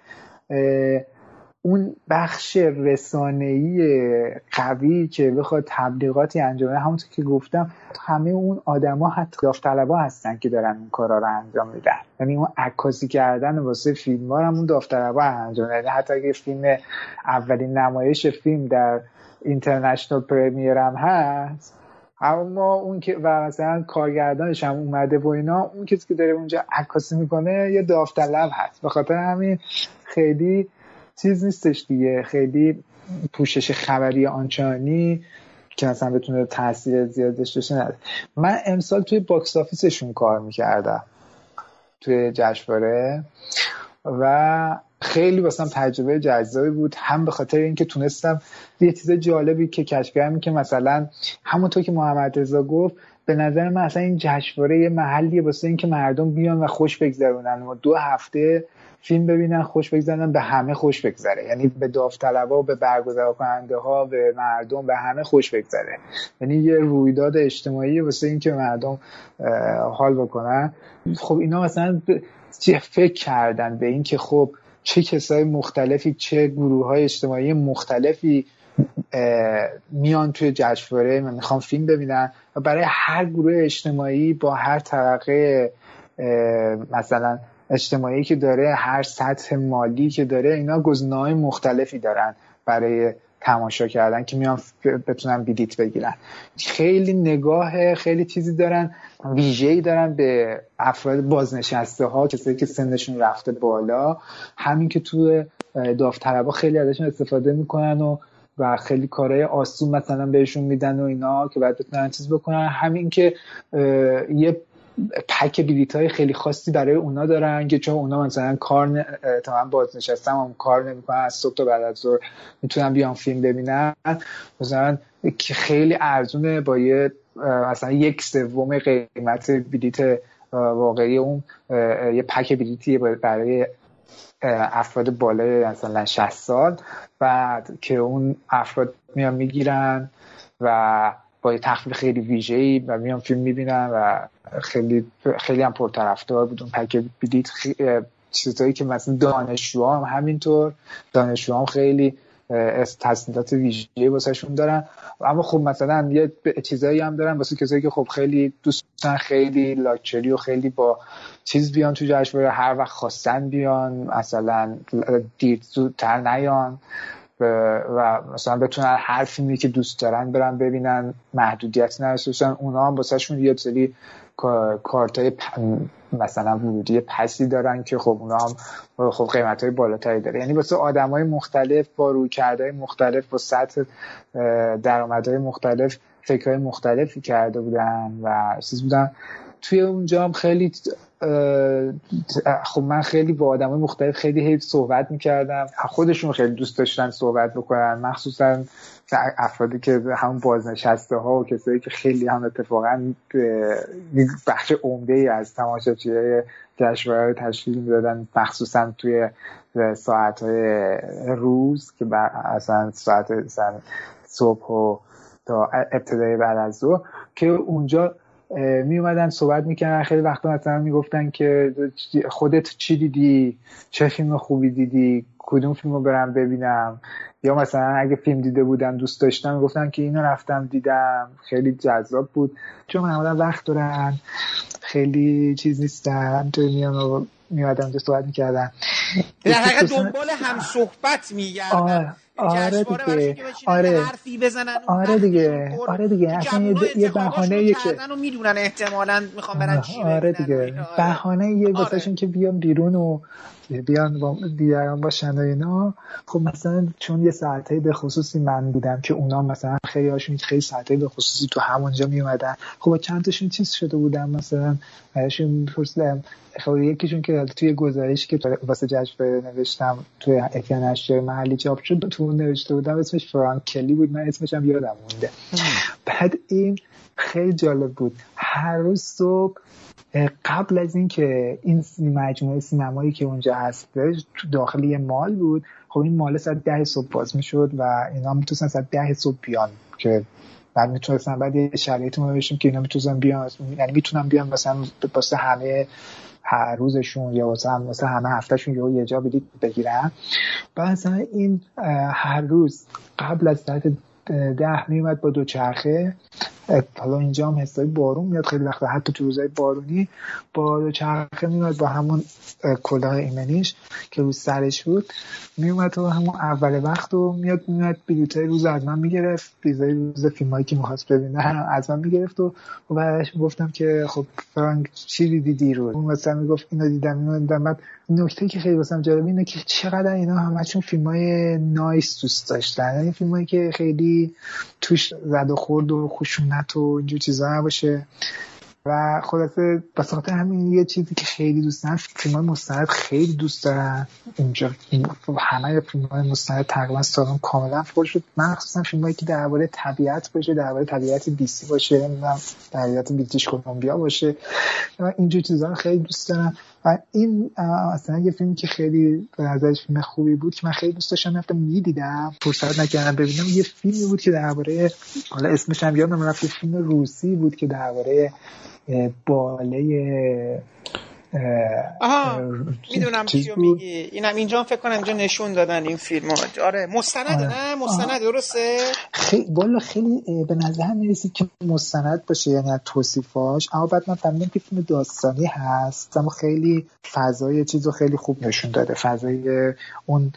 اون بخش رسانه‌ای قوی که بخواد تبلیغاتی انجام بده همونطور که گفتم همه اون آدما حتی داوطلبا هستن که دارن اون کارا رو انجام میدن. یعنی اون عکاسی کردن واسه فیلم ها هم اون داوطلبا انجام یعنی حتی اگه فیلم اولین نمایش فیلم در international premiere هم هست اما اون که و مثلا کارگردانش هم اومده و اینا اون کسی که داره اونجا عکاسی می‌کنه یه داوطلب هست. به خاطر همین خیلی چیز نیستش دیگه. خیلی پوشش خبری آنچنانی که مثلا بتونه تاثیر زیاد داشته باشه من امسال توی box office شون کار می‌کردم. توی جشنواره. و خیلی واسم تجربه جذابی بود. هم به خاطر اینکه تونستم یه چیز جالبی که کشف کردم که مثلا همونطور که محمد رضا گفت به نظر من اصلا این جشنواره یه محلیه واسه اینکه مردم بیان و خوش بگذرونن. و دو هفته فیلم ببینن خوش بگذرن به همه خوش بگذره. یعنی به داوطلبا به برگزار کننده ها به مردم به همه خوش بگذره. یعنی یه رویداد اجتماعی واسه اینکه مردم حال بکنن. خب اینا مثلا فکر کردن به اینکه خب چه کسای مختلفی چه گروه های اجتماعی مختلفی میان توی جشنواره من می‌خوام فیلم ببینن. و برای هر گروه اجتماعی با هر طبقه مثلا اجتماعی که داره هر سطح مالی که داره اینا گزینه‌های مختلفی دارن برای تماشا کردن که میان بتونن بیدیت بگیرن. خیلی نگاه خیلی چیزی دارن ویژه‌ای دارن به افراد بازنشسته ها کسایی که سنشون رفته بالا. همین که تو داوطلبا خیلی ازشون استفاده می‌کنن و و خیلی کارهای آسون مثلا بهشون میدن و اینا که بعد بتونن چیز بکنن. همین که یه پک بلیت های خیلی خاصی برای اونا دارن که چون اونا مثلا کار ن... تمام بازنشستم هم کار نمی‌کنن از صبح تا بعد از ظهر می‌تونن بیان فیلم ببینن. مثلا که خیلی ارزونه با یه مثلا یک سوم قیمت بلیت واقعی اون یه پک بلیتی برای افراد بالای مثلا 60 سال. بعد که اون افراد میان می‌گیرن و با تخفیف خیلی ویژه‌ای و میان فیلم می‌بینن و خیلی خیلی هم پرطرفدار بود. اون پک بلیت چیزایی که مثلا دانشجوها هم همینطور. دانشجوها هم خیلی تصمیمات ویژه‌ای واسهشون دارن. اما خب مثلا یه چیزایی هم دارن واسه کسایی که خب خیلی دوستن خیلی لاکچری و خیلی با چیز بیان تو جشنواره هر وقت خواستن بیان مثلا دیر زودتر نیان. و مثلا بتونن هر فیلمی که دوست دارن برن ببینن محدودیت نداشته اونا هم واسهشون یه سری کارت های مثلا ورودی پسی دارن که خب اونا هم خب قیمت های بالاتری داره. یعنی واسه آدم های مختلف با روی کرده مختلف با سطح های مختلف فکرهای مختلفی کرده بودن و چیز بودن. توی اونجا هم خیلی خب من خیلی با آدم مختلف خیلی هی صحبت می‌کردم. خودشون خیلی دوست داشتن صحبت بکنن. مخصوصا افرادی که همون بازنشسته ها و کسایی که خیلی هم اتفاقا بخش عمده ای از تماشاچی های جشنواره رو تشکیل می‌دادن مخصوصا توی ساعت های روز که اصلا ساعت صبح و تا ابتدای بعد از ظهر که اونجا می اومدن صحبت می‌کنن خیلی وقتا مثلا می‌گفتن که خودت چی دیدی؟ چه فیلم خوبی دیدی؟ کدوم فیلم رو برم ببینم؟ یا مثلا اگه فیلم دیده بودم دوست داشتم گفتن که اینو رفتم دیدم. خیلی جذاب بود. چون معمولا وقت دارن خیلی چیز نیستن تو میان و میادن اونجا صحبت می‌کردن در حقیقت دنبال هم صحبت میگردن آره آره دیگه. آره. حرفی بزنن آره دیگه. آره دیگه. اصلا یه, بهانه یه که می‌دونن احتمالاً می‌خوام برن آره دیگه. بهانه یه آره. که بیان بیرون و بیان با دیگران باشن و اینا. خب مثلا چون یه ساعته به خصوصی من بودم که اونا مثلا خیلی هاشون خیلی ساعته به خصوصی تو همونجا می اومدن خب چند تاشون چیز شده بودم مثلا ازشون پرسیدم خب یکیشون که توی گزارشی که واسه جشن نوشتم توی اکران اشجار محلی چاپ شد تو نوشته بودم اسمش فرانک کلی بود. من اسمش هم یادم مونده. بعد این خیلی جالب بود. هر روز صبح قبل از اینکه این مجموعه سینمایی که اونجا هستش تو داخل مال بود خب این مال ساعت ده صبح باز می‌شد و اینا می‌تونستن ساعت ده صبح بیان که بعد می‌تونستن بعد یه شرایطی ما بشیم که اینا می‌تونستن بیان یعنی می‌تونن بیان مثلا واسه همه هر روزشون یا واسه واسه همه هفتهشون یه جا بلیط بگیرن. و مثلا این هر روز قبل از ساعت ده میومد با دو چرخه حالا اینجا هم بارون میاد. خیلی وقتا حتی تو روزهای بارونی با چرخه میومد با همون کلاه ایمنیش که روز سرش بود. میومد و همون اول وقت و میاد میومد بلیط روز از من می‌گرفت. بیزای روز فیلم هایی که می‌خواست ببینه از من می‌گرفت و بعدش گفتم که خب فرانک چی دیدی دیروز اون مثلا می‌گفت اینو دیدم اینو دیدم. بعد نکته که خیلی واسم جالب اینه که چقدر اینا همشون فیلم های نایس دوست داشتن. یعنی فیلم هایی که خیلی توش زد و خورد و خشونت و اینجور چیزا نباشه. و خلاصه به همین یه چیزی که خیلی دوست دارن فیلم های مستند خیلی دوست دارن اینجا. همه فیلم های مستند تقریبا سالن کاملا پر شد. مخصوصا فیلم هایی که درباره طبیعت باشه درباره طبیعت بیسی باشه نمی‌دونم طبیعت بریتیش کلمبیا باشه. اینجور چیزا خیلی دوست دارم. و این اصلا یه فیلمی که خیلی به نظرش فیلم خوبی بود که من خیلی دوست داشتم رفتم می‌دیدم فرصت نکردم ببینم. یه فیلمی بود که درباره حالا اسمش هم یادم رفت فیلم روسی بود که درباره باله آها می‌دونم چیو میگی. اینم اینجا فکر کنم اینجا نشون دادن این فیلم ها. آره مستند آره. نه؟ مستند درسته؟ خیلی والا خیلی به نظر می‌رسید که مستند باشه یعنی از توصیفاش. اما بعد من فهمیدم که فیلم داستانی هست اما خیلی فضای چیزو خیلی خوب نشون داده. فضای اون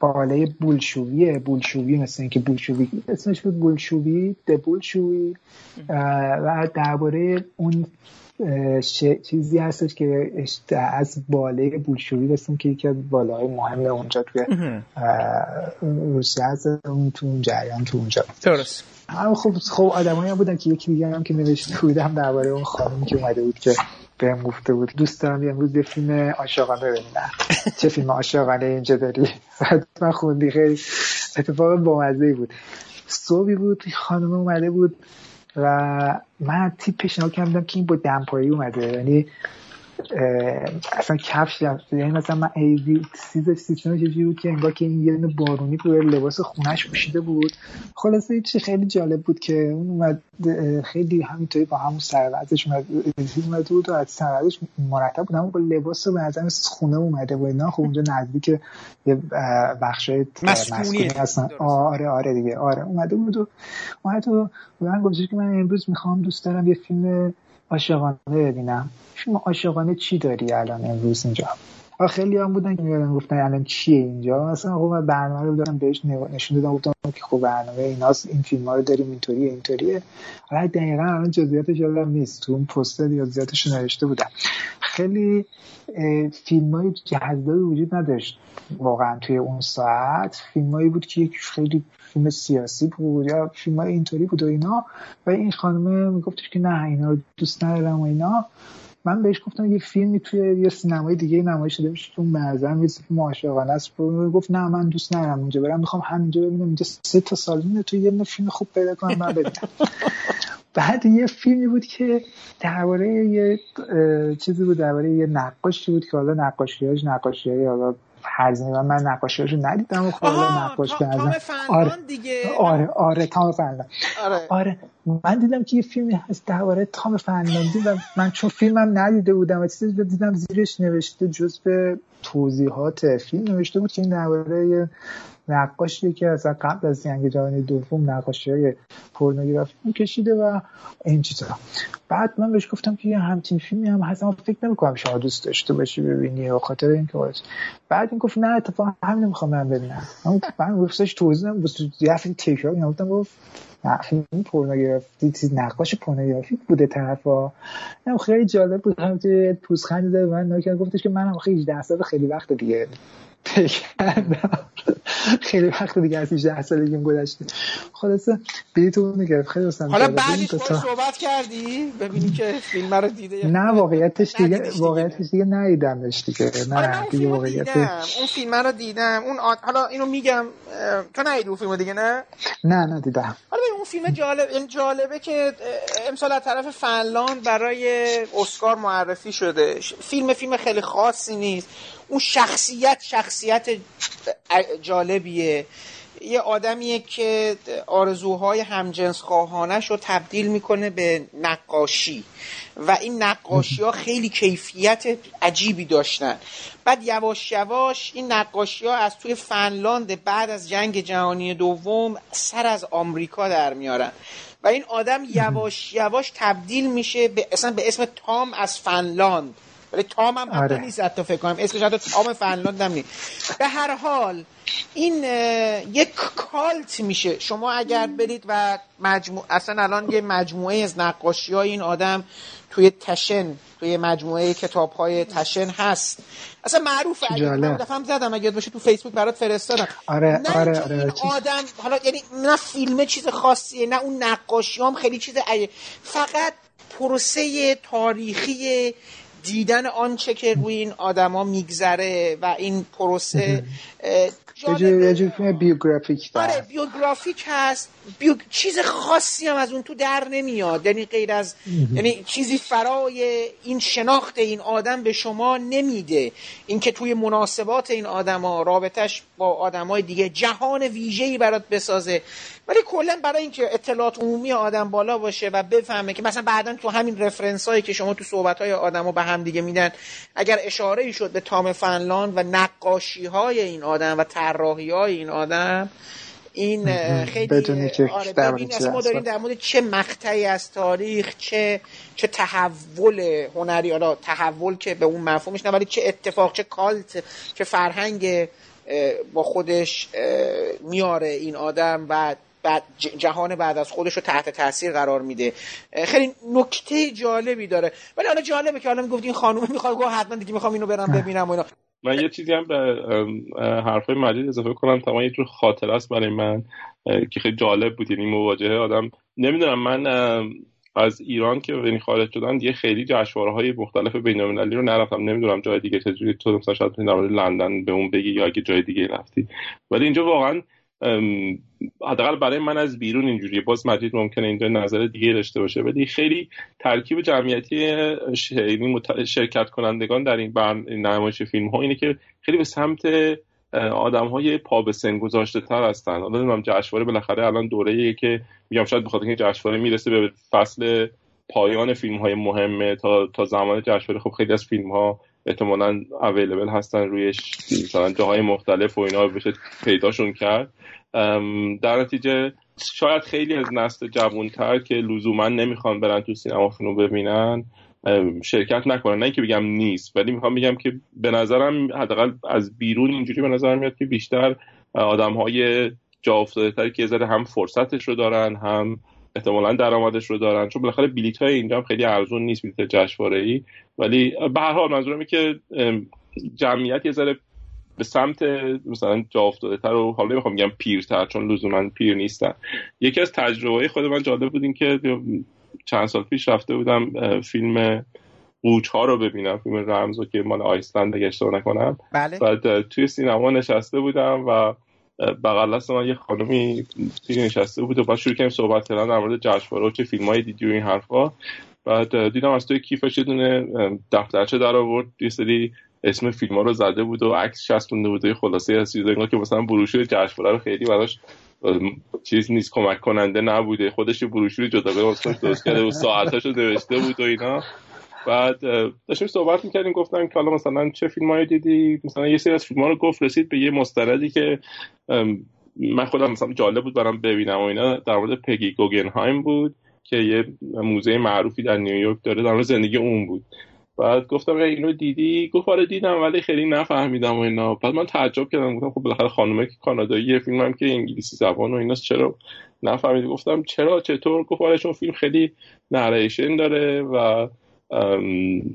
باله بولشویه بولشویی مثل اینکه بولشویی اسمش بود بولشویی ده بولشویی و درباره اون چیزی هستش که از باله بولشویی رسیم که یکی از بالاهای مهم اونجا توی روسیه هست اون تو اون جریان تو اونجا. درست. اما خب خب آدمایی هم بودن که یکی دیگه هم که نوشته بودم درباره اون خانمی که اومده بود که بهم گفته بود دوست دارم امروز یه فیلم عاشقانه ببینم. چه فیلم عاشقانه اینجا داری من خوندی خیلی اتفاق بامزه بود. صبحی بود خانم اومده بود. و من تیپ پیشنهاد کردم که این با دمپایی اومده. یعنی اصلا کفش یعنی مثلا من ایزی سیزش سیستمش چیزی بود که انگار که این یه بارونی بود لباس خونش پوشیده بود. خلاصه چی خیلی جالب بود که اون اومد خیلی همینطوری با همون سروازش اومد بود و از سروازش مرتب بود. اما با لباس به نظر خونه اومده و اینا خب اونجا نزدیک یه بخشای مسکونی هستن. آره آره دیگه. آره اومده بود و اومد و من گفتش که من امروز می‌خوام دوست دارم یه فیلم عاشقانه ببینم. شما عاشقانه چی داری الان امروز اینجا؟ خیلی هم بودن که میادن گفتن الان چیه اینجا. مثلا خب برنامه رو دادم بهش نشون دادم گفتم که خب برنامه ایناست این فیلم ها رو داریم اینطوریه اینطوریه. حالا دقیقا الان جزئیاتش یادم نیست. تو اون پوستر جزئیاتش نوشته بودم. خیلی فیلم های جذابی وجود نداشت واقعا توی اون ساعت. فیلمایی بود که یک خیلی فیلم سیاسی بود یا فیلم های اینطوری بود و اینا. و این خانمه میگفتش که نه اینا رو دوست ندارم و اینا. من بهش گفتم یه فیلمی توی یه سینمای دیگه نمایش شده میشه. تو مرزم یه فیلم عاشقانه است. گفت نه من دوست ندارم اونجا برم. می‌خوام همینجا ببینم. اینجا سه تا سالونه تو یه فیلم خوب پیدا کنم من ببینم. بعد یه فیلمی بود که درباره یه چیزی بود. درباره یه نقاشی بود که حالا نقاشیاش نقاشی حالا هر من من نقاشیاشو ندیدم و خب نقاش کردم آره. دیگه. آره آره تام فنلان آره. آره من دیدم که یه فیلمی هست درباره تام فنلاندی و من چون فیلمم ندیده بودم و چیزی دیدم زیرش نوشته جز به توضیحات فیلم نوشته بود که این درباره نقاشی که اصلا قبل از جنگ جهانی دوم نقاشی های پورنوگرافی کشیده و این چیزا. بعد من بهش گفتم که یه همچین فیلمی هم هست اما فکر نمی‌کنم شما دوست داشته باشی ببینی و خاطر اینکه بعد این گفت نه اتفاقا همین می‌خوام من ببینم. من گفتش توضیح یه تکرار گفتم گفت فیلم پورنوگرافی نقاش پورنوگرافی بوده طرفا. خیلی جالب بود. همینطوری پوزخندی داره من نکرد گفتش که منم خیلی 18 سال خیلی وقت دیگه خیلی وقت دیگه از 18 سالگیم گذشته. خلاصه بلیتو گرفت خیلی دوستم حالا بعدش باید صحبت کردی؟ ببینی که فیلم رو دیده نه واقعیتش دیگه واقعیتش دیگه ندیدمش دیگه. نه دیگه واقعیت اون فیلم رو دیدم. اون حالا اینو میگم تو ندیدی اون فیلم دیگه نه؟ نه ندیدم. حالا اون فیلم جالب این جالبه که امسال از طرف فنلاند برای اسکار معرفی شده. فیلم فیلم خیلی خاصی نیست. اون شخصیت شخصیت جالبیه. یه آدمیه که آرزوهای همجنس خواهانش رو تبدیل می‌کنه به نقاشی. و این نقاشی ها خیلی کیفیت عجیبی داشتن. بعد یواش یواش این نقاشی ها از توی فنلاند بعد از جنگ جهانی دوم سر از آمریکا در میارن. و این آدم یواش یواش تبدیل میشه به اصلا به اسم تام از فنلاند. ولی تام هم حتی آره. نیست حتی فکر کنم. اسمش حتی تام فنلاند هم نیست. به هر حال این یک کالت میشه. شما اگر برید و مجموع اصلا الان یه مجموعه از نقاشی های این آدم توی تشن توی مجموعه کتاب های تشن هست. اصلا معروفه. اگه من دفعه زدم اگه باشه تو فیسبوک برات فرستادم. آره نه آره آره این آدم حالا یعنی نه فیلم چیز خاصیه نه اون نقاشی هم خیلی چیز فقط پروسه تاریخی دیدن آنچه که روی این آدما میگذره و این پروسه بیوگرافیک آره بیوگرافیک هست. بیو... چیز خاصی هم از اون تو در نمیاد. یعنی غیر از یعنی چیزی فرای این شناخت این آدم به شما نمیده. اینکه توی مناسبات این آدما رابطش با آدمای دیگه جهان ویژه‌ای برات بسازه. ولی کلا برای اینکه اطلاعات عمومی آدم بالا باشه و بفهمه که مثلا بعدا تو همین رفرنس هایی که شما تو صحبت های آدما به هم دیگه میدن اگر اشاره ای شد به تام فنلاند و نقاشی های این آدم و طراحی های این آدم این خیلی آره ببین ما داریم در مورد چه مقطعی از تاریخ چه چه تحول هنری حالا تحول که به اون مفهومش نه ولی چه اتفاق چه کالت چه فرهنگ با خودش میاره این آدم و بعد جهان بعد از خودش رو تحت تاثیر قرار میده. خیلی نکته جالبی داره. ولی حالا جالبه که حالا می‌گفت این خانومه می‌خواد گفت حتما دیگه می‌خوام اینو برم ببینم و اینا. من یه چیزی هم به حرفای مجید اضافه کنم. تمام یه جور خاطر است برای من که خیلی جالب بود. یعنی مواجهه آدم نمی‌دونم من از ایران که یعنی خارج شدن دیگه خیلی جشنواره های مختلف بین‌المللی رو نرفتم. نمی‌دونم جای دیگه چجوری تو مثلا شاید لندن به اون بگی یا اگه جای دیگه رفتی. ولی اینجا واقعا حداقل برای من از بیرون اینجوریه. باز مجید ممکنه اینجا نظر دیگه داشته باشه. ولی خیلی ترکیب جمعیتی شرکت کنندگان در این نمایش فیلم ها اینه که خیلی به سمت آدم های پا به سن گذاشته تر هستن. حالا نمی‌دونم جشنواره بالاخره الان دوره که میگم شاید بخاطر اینکه جشنواره می‌رسه به فصل پایان فیلم های مهمه تا تا زمان جشنواره. خب خیلی از فیلم ها احتمالا اویلیبل هستن روی مثلا جاهای مختلف و اینا بشه پیداشون کرد. در نتیجه شاید خیلی از نسل جوانتر که لزوما نمی‌خوان برن تو سینما فیلم ببینن شرکت نکنن. نه اینکه بگم نیست ولی می‌خوام بگم که به نظرم حداقل از بیرون اینجوری به نظر میاد که بیشتر آدم های جا افتاده تری که ذره هم فرصتش رو دارن هم احتمالا درآمدش رو دارن. چون بالاخره بلیط های اینجا هم خیلی ارزون نیست بلیط جشنواره ای ولی به هر حال منظورم که جمعیت یه ذره به سمت مثلا جا افتاده تر و حالا نمی‌خوام بگم پیرتر چون لزوما پیر نیستن. یکی از تجربه خود من جالب بود این که چند سال پیش رفته بودم فیلم قوچ ها رو ببینم. فیلم رمز که مال آیسلند اگه اشتباه نکنم. بله. بعد توی سینما نشسته بودم و بغل دست من یه خانمی دیگه نشسته بود و بعد شروع کردیم صحبت کردن در مورد جشنواره و چه فیلمایی دیدی و این حرفا. بعد دیدم از توی کیفش یه دونه دفترچه در آورد. یه سری اسم فیلم ها رو زده بود و عکس چسبونده بود و خلاصه از چیزا که مثلا بروشور جشنواره رو خیلی براش چیز نیست کمک کننده نبوده. خودش بروشوری جدا درست کرده و ساعتاشو نوشته بود و اینا. بعد داشتیم صحبت می‌کردیم گفتم که حالا مثلا چه فیلم هایی دیدی؟ مثلا یه سری از فیلم ها رو گفت رسید به یه مستندی که من خودم مثلا جالب بود برام ببینم و اینا. در مورد پگی گوگنهایم بود که یه موزه معروفی در نیویورک داره در زندگی اون بود. بعد گفتم اینو دیدی؟ گفت آره دیدم ولی خیلی نفهمیدم و اینا. بعد من تعجب کردم گفتم خب بالاخره خانومه که کانادایی فیلم هم که انگلیسی زبان و ایناست چرا نفهمیدی؟ گفتم چرا؟ چطور؟ گفت آره چون فیلم خیلی نریشن داره و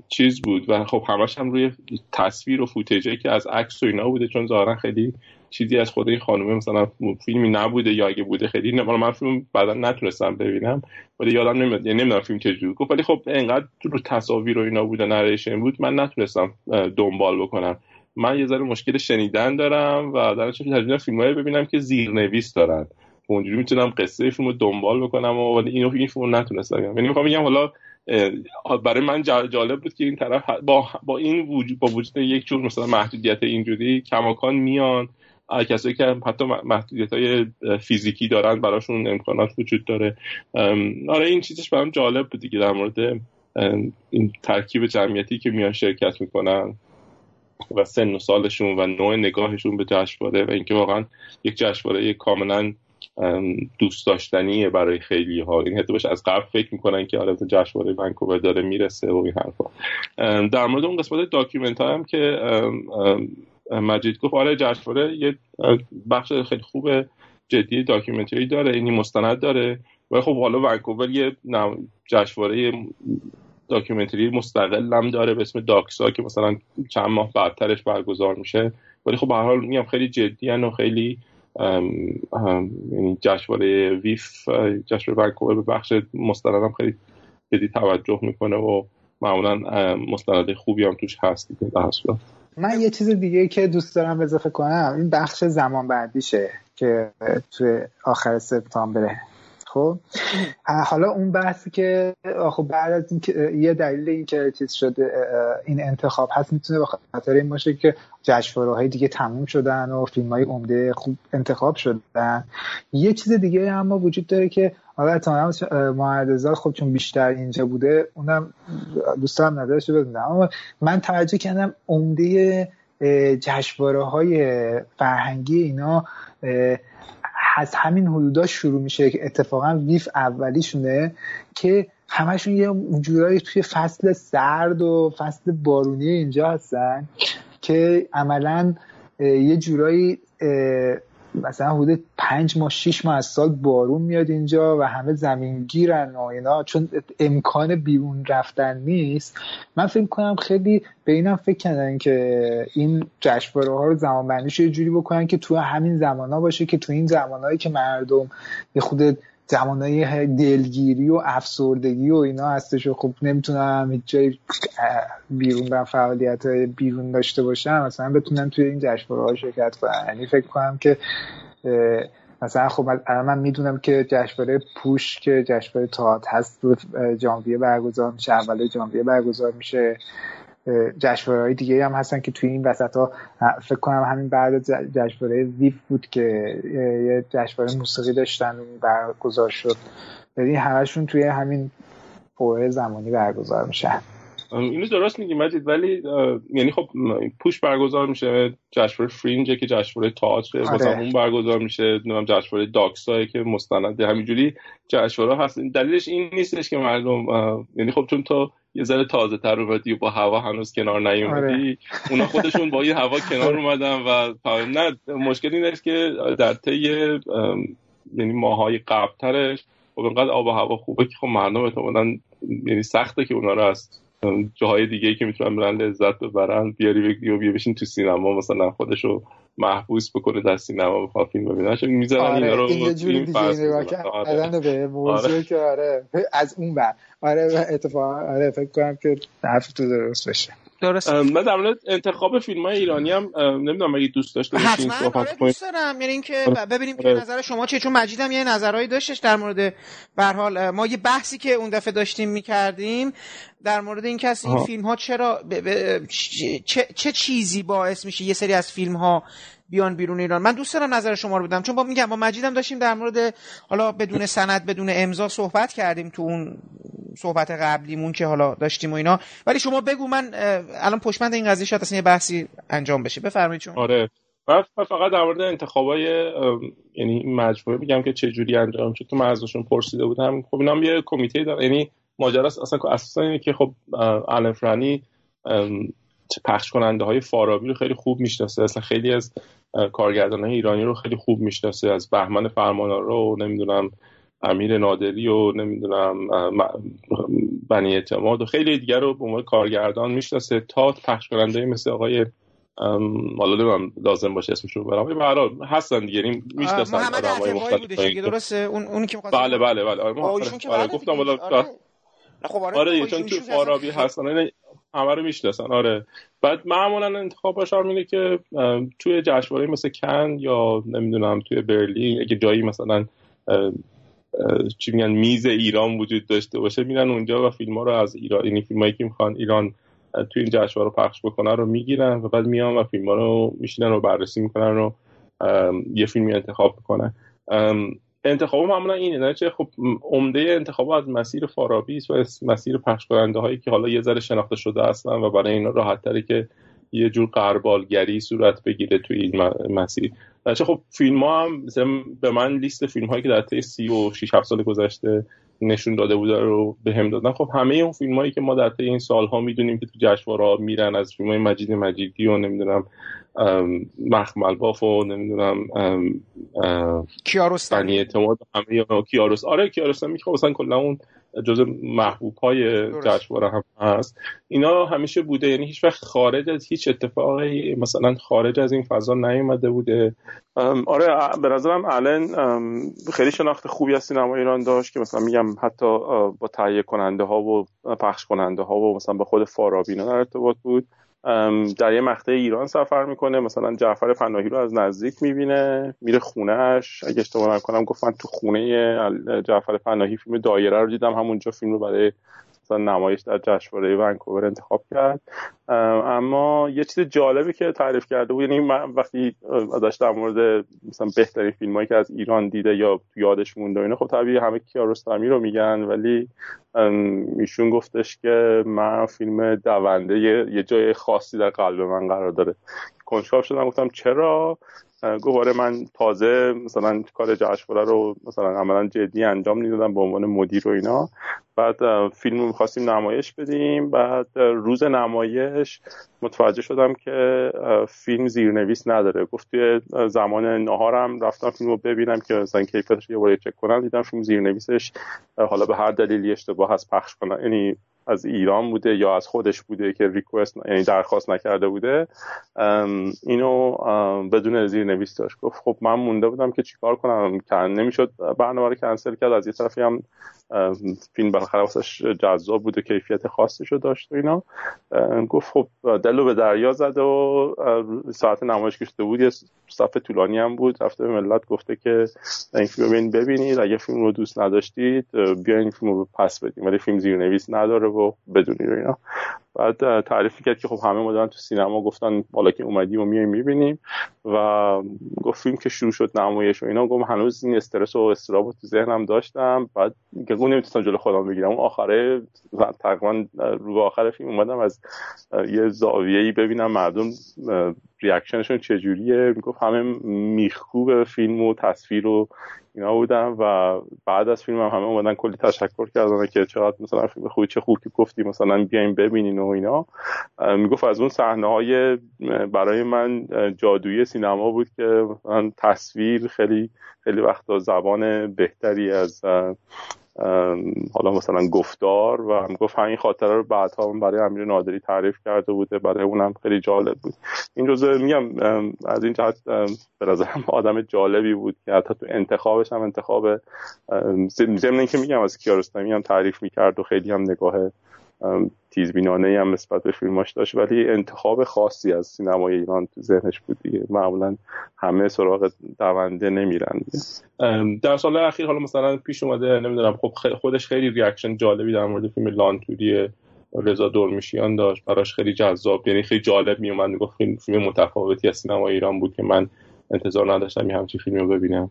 چیز بود و خب همش هم روی تصویر و فوتیجه که از عکس و اینا بوده چون ظاهرا خیلی چیزی از خود این خانومه مثلا فیلمی نبوده یا اگه بوده خیلی نه من فیلم بعدا نتونستم ببینم ولی یادم نمیاد یعنی نمی‌دونم فیلم چجوری گفت ولی خب انقدر رو تصاویر و اینا بوده نریشن بود من نتونستم دنبال بکنم. من یه ذره مشکل شنیدن دارم و در نتیجه فیلمایی ببینم که زیرنویس دارن. اونجوری می‌تونم قصه فیلم رو دنبال بکنم و ولی این فیلم نتونستم یعنی می‌خوام بگم حالا برای من جالب بود که این طرف با, با این وجود با وجود یک جور مثلا محدودیت اینجوری کماکان میان. کسایی که حتی محدودیت های فیزیکی دارن براشون امکانات وجود داره. آره این چیزش برام جالب بود دیگه در مورد این ترکیب جمعیتی که میان شرکت می‌کنن و سن و سالشون و نوع نگاهشون به جشنواره و اینکه واقعا یک جشنواره کاملا دوست داشتنیه برای خیلی ها event ی باشه از قبل فکر می‌کنن که آره جشنواره ونکوور داره می‌رسه و این حرفا. در مورد اون قسمت document هم که مجید گفت آره جشنواره یه بخش خیلی خوب جدی documentary داره اینی مستند داره. و خب حالا ونکوور یه جشنواره documentary مستقل هم داره به اسم DOXA که مثلا چند ماه بعدترش برگزار میشه. ولی خب به هر حال میگم خیلی جدی و خیلی یعنی جشنواره ویف جشنواره ونکوور به بخش مستندم خیلی جدی توجه می‌کنه و معمولا مستند خوبی هم توش هست دیگه من یه چیز دیگه که دوست دارم اضافه کنم این بخش زمان بندیشه که توی آخر سپتامبره. خب. حالا اون بحثی که خب بعد از این یه دلیل این که چیز شده این انتخاب هست می‌تونه به خاطر این باشه که جشنواره های دیگه تموم شدن و فیلم های عمده خوب انتخاب شدن. یه چیز دیگه اما وجود داره که حالا اتمالا معرضا خب چون بیشتر اینجا بوده اونم دوستان نظرش رو بدونم اما من توجه کردم عمده جشنواره های فرهنگی اینا از همین حدودا شروع میشه که اتفاقا ویف اولیشونه که همشون یه جورایی توی فصل سرد و فصل بارونی اینجا هستن که عملا یه جورایی مثلا حدود پنج ماه شیش ماه از سال بارون میاد اینجا و همه زمین گیرن و اینا. چون امکان بیرون رفتن نیست. من فکر کنم خیلی به اینم فکر کردن که این جشنواره ها رو زمان بندیش یه جوری بکنن که تو همین زمان ها باشه که تو این زمانهایی که مردم یه خود زمانهای دلگیری و افسردگی و اینا هستش و خب نمی‌تونن هیچ جای بیرون و فعالیت بیرون داشته باشن مثلا بتونن توی این جشنواره ها شرکت کنن یعنی فکر کنم که مثلا خب من می‌دونم که جشنواره پوش که جشنواره تاعت هست رو ژانویه برگزار میشه اول ژانویه برگزار میشه. جشنواره های دیگه هم هستن که توی این وسط ها فکر کنم همین بعد جشنواره ویف بود که یه جشنواره موسیقی داشتن برگزار شد. یعنی همشون توی همین فوره زمانی برگزار میشن اینو درست میگی مجید ولی یعنی خب پوش برگزار میشه جشنواره فرینج که جشنواره تئاتر آره. اون برگزار میشه نمی‌دونم جشنواره داکسا که مستند همینجوری جشنواره هست. دلیلش این نیستش که مردم یعنی خب چون تو یه ذره تازه تر اومدی و با هوا هنوز کنار نیومدی آره. اونا خودشون با این هوا کنار اومدن و نه مشکل این است که در طی یعنی ماهای قبلترش خب اینقدر آب و هوا خوبه که خب مردم احتمالاً یعنی سخته که اونا رو از جاهای دیگه که می‌تونن برن لذت ببرن بیاری بگی و بیا بشین تو سینما مثلا خودشو محبوس بکنه در سینما بخواد فیلم ببینه چون می‌ذارن آره اینا رو این یه جوری دیگه نگاه آره. به موضوع آره. که آره از اون بر آره اتفاقا آره فکر کنم که حرف تو درست بشه درست. من در مورد انتخاب فیلم های ایرانی هم نمی‌دونم اگه دوست داشته باشین صحبت آره دوست دارم. یعنی اینکه ببینیم که نظر شما چیه. چون مجیدم یه نظرهایی داشتش در مورد به حال ما یه بحثی که اون دفعه داشتیم می‌کردیم در مورد این کسی این فیلم ها چرا چه, چه چیزی باعث میشه یه سری از فیلم ها بیان بیرون ایران. من دوست دارم نظر شما رو بدم چون با میگم با مجیدم داشتیم در مورد حالا بدون سند بدون امضا صحبت کردیم تو اون صحبت قبلیمون که حالا داشتیم و اینا. ولی شما بگو من الان پشمند این قضیه شاید اصلا یه بحثی انجام بشه. بفرمایید چون آره. من فقط در مورد انتخابای یعنی مجموعه میگم که چه جوری انجام شد. تو من پرسیده بودم. خب اینا یه کمیته دارن. یعنی ماجرا اصلا اساسا اینه که خب آلن فرانی پخش کننده های فارابی رو خیلی خوب می‌شناسه. اصلا خیلی از کارگردان های ایرانی رو خیلی خوب می‌شناسه. از بهمن فرمانار رو نمی‌دونم امیر نادری و نمی‌دونم بنی اعتماد و خیلی دیگر رو به عنوان کارگردان می‌شناسه تا پخش کننده مثل آقای حالا نمی‌دونم لازم باشه اسمش رو برام به هستن دیگه. یعنی می‌شناسن آدمای مختلف درسته؟ اون اونی که بله بله بله. آره, آره, آره گفتم والا. خب آره, آره چون تو فارابی هستن. همه رو می‌شناسن آره. بعد معمولا انتخاب باشار اینه که توی جشنواره مثل کن یا نمی‌دونم توی برلین اگه جایی مثلا چی میگن میز ایران وجود داشته باشه میرن اونجا و فیلم ها رو از ایران یعنی فیلم هایی که می‌خوان ایران توی این جشنواره پخش بکنن رو می‌گیرن و بعد میان و فیلم ها رو میشینن و بررسی می‌کنن و یه فیلمی انتخاب می‌کنن. انتخاب معمولا اینه نه چه خب عمده انتخاب از مسیر فارابی و مسیر پخش کننده هایی که حالا یه ذره شناخته شده هستن و برای اینا راحت تره که یه جور قربالگری صورت بگیره توی این مسیر. چه خب فیلم ها هم به من لیست فیلم هایی که در طی سی و 6 7 سال گذشته نشون داده بوده رو به هم دادن. خب همه اون فیلم هایی که ما در طی این سالها می‌دونیم که تو جشنواره میرن از فیلم های مجید مجیدی و نمی‌دونم مخمل باف و نمی‌دونم کیارستمی اعتماد همه کیاروس. آره کیارستمی که مثلا کلا اون جز محبوب های جشنواره هم هست. اینا همیشه بوده. یعنی هیچ وقت خارج از هیچ اتفاقی مثلا خارج از این فضا نیومده بوده. آره به نظرم الان خیلی شناخت خوبی از سینما ایران داشت که مثلا میگم حتی با تهیه کننده ها و پخش کننده ها و مثلا به خود فارابی در ارتباط بود. در یه مقطع ایران سفر می‌کنه. مثلا جعفر پناهی رو از نزدیک می‌بینه میره خونهش اگه اشتباه نکنم گفتن تو خونه جعفر پناهی فیلم دایره رو دیدم. همونجا فیلم رو برای مثلا نمایش در جشنواره ونکوور انتخاب کرد. اما یه چیز جالبی که تعریف کرده بود یعنی من وقتی ازش در مورد مثلا بهترین فیلمایی که از ایران دیده یا یادش مونده اینا خب طبیعی همه کیارستمی رو میگن ولی ایشون گفتش که من فیلم دونده یه جای خاصی در قلب من قرار داره. کنجکاو شدم گفتم چرا؟ گواره من تازه مثلا کار جشنواره رو مثلا عملا جدی انجام می‌دادم به عنوان مدیر و اینا. بعد فیلم رو می‌خواستیم نمایش بدیم. بعد روز نمایش متوجه شدم که فیلم زیرنویس نداره. گفت توی زمان نهارم رفتم فیلم رو ببینم که مثلا کیفیتش یه بار چک کنم. دیدم فیلم زیرنویسش حالا به هر دلیلی اشتباه هست پخش کنن یعنی از ایران بوده یا از خودش بوده که ریکوست یعنی درخواست نکرده بوده. اینو بدون زیر نویس داشت. گفت خب من مونده بودم که چیکار کنم؟ نمی‌شد. برنامه رو کنسل کرد. از یه طرفی هم فیلم بالاخره واسش جذاب بوده کیفیت خاصی رو داشت و اینا. گفت خب دلو به دریا زده و ساعت نمایش کشته بود. یه صفحه طولانی هم بود. رفته به ملت گفته که این فیلم رو ببینید. اگه فیلم رو دوست نداشتید بیاین فیلم رو پس بدیم. ولی فیلم زیرنویس نداره و بدونید اینا. بعد تعریف کرد که خب همه مدرن تو سینما گفتن بالا که اومدیم و میایم می‌بینیم و گفتیم که شروع شد نمایش و اینا. گفت هنوز این استرس و استراب تو ذهنم داشتم. بعد که نمی‌تونستم جلو خودم بگیرم. اون آخره تقریبا رو آخر فیلم اومدم از یه زاویه‌ای ببینم مردم ریاکشنشون چجوریه؟ می‌گفت همه میخکوب فیلم و تصویر و اینا بودن و بعد از فیلم هم همه اومدن کلی تشکر کردن که چقدر مثلا فیلم خوبی چه خوب که گفتی مثلا بیاین ببینین و اینا. می‌گفت از اون صحنه های برای من جادویی سینما بود که مثلا تصویر خیلی خیلی وقتا زبان بهتری از حالا مثلا گفتار و هم گفت همین خاطره رو بعدها برای امیر نادری تعریف کرده بوده برای اونم خیلی جالب بود. این جزء میگم از این جهت به نظرم آدم جالبی بود که حتی تو انتخابش هم انتخاب ضمن که میگم از کیارستمی هم تعریف می‌کرد و خیلی هم نگاه تیزبینانه هم نسبت به فیلماش داشت ولی انتخاب خاصی از سینمای ایران تو ذهنش بود دیگه. معمولا همه سراغ دونده نمیرن در سال اخیر حالا مثلا پیش اومده نمی‌دونم خب خودش خیلی reaction جالبی در مورد فیلم لانتوری رضا درمیشیان داشت. براش خیلی جذاب یعنی خیلی جالب میومد می‌گفت فیلم متفاوتی از سینما ایران بود که من انتظار نداشتم یه همچین فیلمی رو ببینم.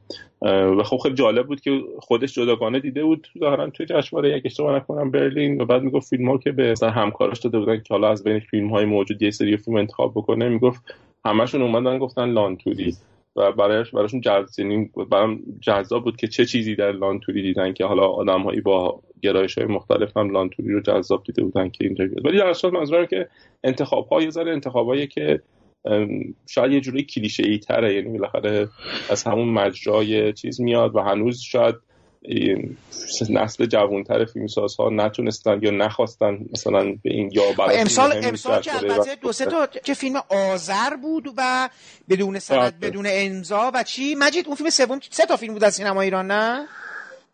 و خب خیلی جالب بود که خودش جداگانه دیده بود. ظاهرا توی جشنواره یک اشتباه نکنم برلین و بعد می‌گفت فیلم ها که به مثلا همکاراش داده بودن که حالا از بین فیلم های موجود یه سری فیلم انتخاب بکنه می‌گفت همشون اومدن گفتن لانتوری و برایش براشون جذاب برام جذاب بود که چه چیزی در لانتوری دیدن که حالا آدمهایی با گرایش های مختلف هم لانتوری رو جذاب دیده بودن که اینجا بیاد. ولی در اصل منظورم که انتخاب ها یه ذره انتخابایی که شاید یه جوری کلیشه ای تره یعنی بالاخره از همون مجرای چیز میاد و هنوز شاید نسل جوانتر فیلمساز ها نتونستن یا نخواستن مثلا به این یا برای امسال امسال که البته دو سه تا که فیلم آذر بود و بدون سند بدون امضا و چی؟ مجید اون فیلم سوم سه تا فیلم بود از سینما ایران نه؟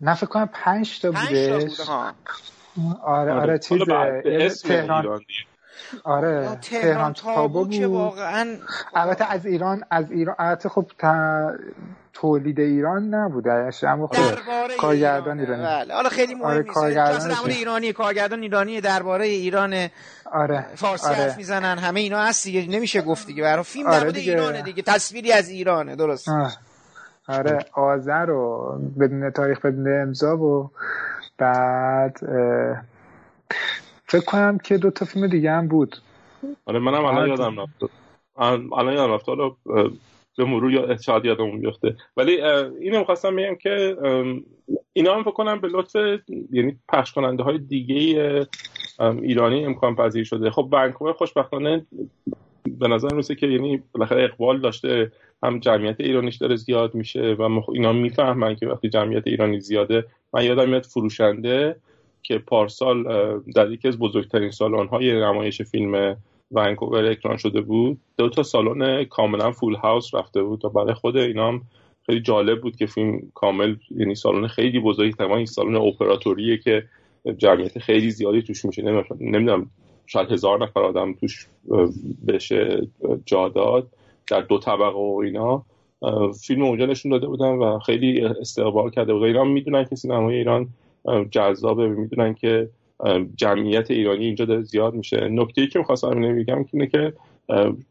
نه فکر کنم 5 تا بوده آره آره, آره. چیز تهران آره تهران تابو بود. واقعا البته از ایران از ایران البته خب تولید ایران نبوده اما خب کارگردان ایرانی. بله. حالا خیلی مهم آره کارگردان ایرانی کارگردان ایرانی درباره ایران آره فارسی آره. حرف می‌زنن. همه اینا هست دیگه. نمیشه گفت دیگه. برای فیلم آره دیگه. ایرانه دیگه. تصویری از ایرانه. درست. آه. آره آذر و بدون تاریخ بدون امضا و بعد فکر کنم که دو تا فیلم دیگه هم بود. آره منم الان یادم رفت. الان یادم رفت. حالا به مرور یا شاید یادمون بیفته. ولی اینو می‌خواستم بگم که اینا هم فکر کنم به لطف یعنی پخش کننده های دیگه ایرانی امکان پذیر شده. خب ونکوور خوشبختانه به نظر می‌رسه که یعنی بالاخره اقبال داشته. هم جمعیت ایرانیش داره زیاد میشه و اینا می‌فهمن که وقتی جمعیت ایرانی زیاده من یادم میاد فروشنده که پارسال در یکی از بزرگترین سالن های نمایش فیلم ونکوور اکران شده بود. دو تا سالن کاملا فول هاوس رفته بود و برای خود اینا خیلی جالب بود که فیلم کامل یعنی سالن خیلی بزرگی تمام این سالن اپراتوریه که جمعیت خیلی زیادی توش میشه. نمی‌دونم شاید هزار نفر آدم توش بشه جا داد در دو طبقه و اینا. فیلم اونجا نشون داده بودن و خیلی استقبال کرده بود. اینا می‌دونن که سینمای ایران جذابه. می‌دونن که جمعیت ایرانی اینجا داره زیاد میشه. نکته ای که می‌خواستم بگم اینه که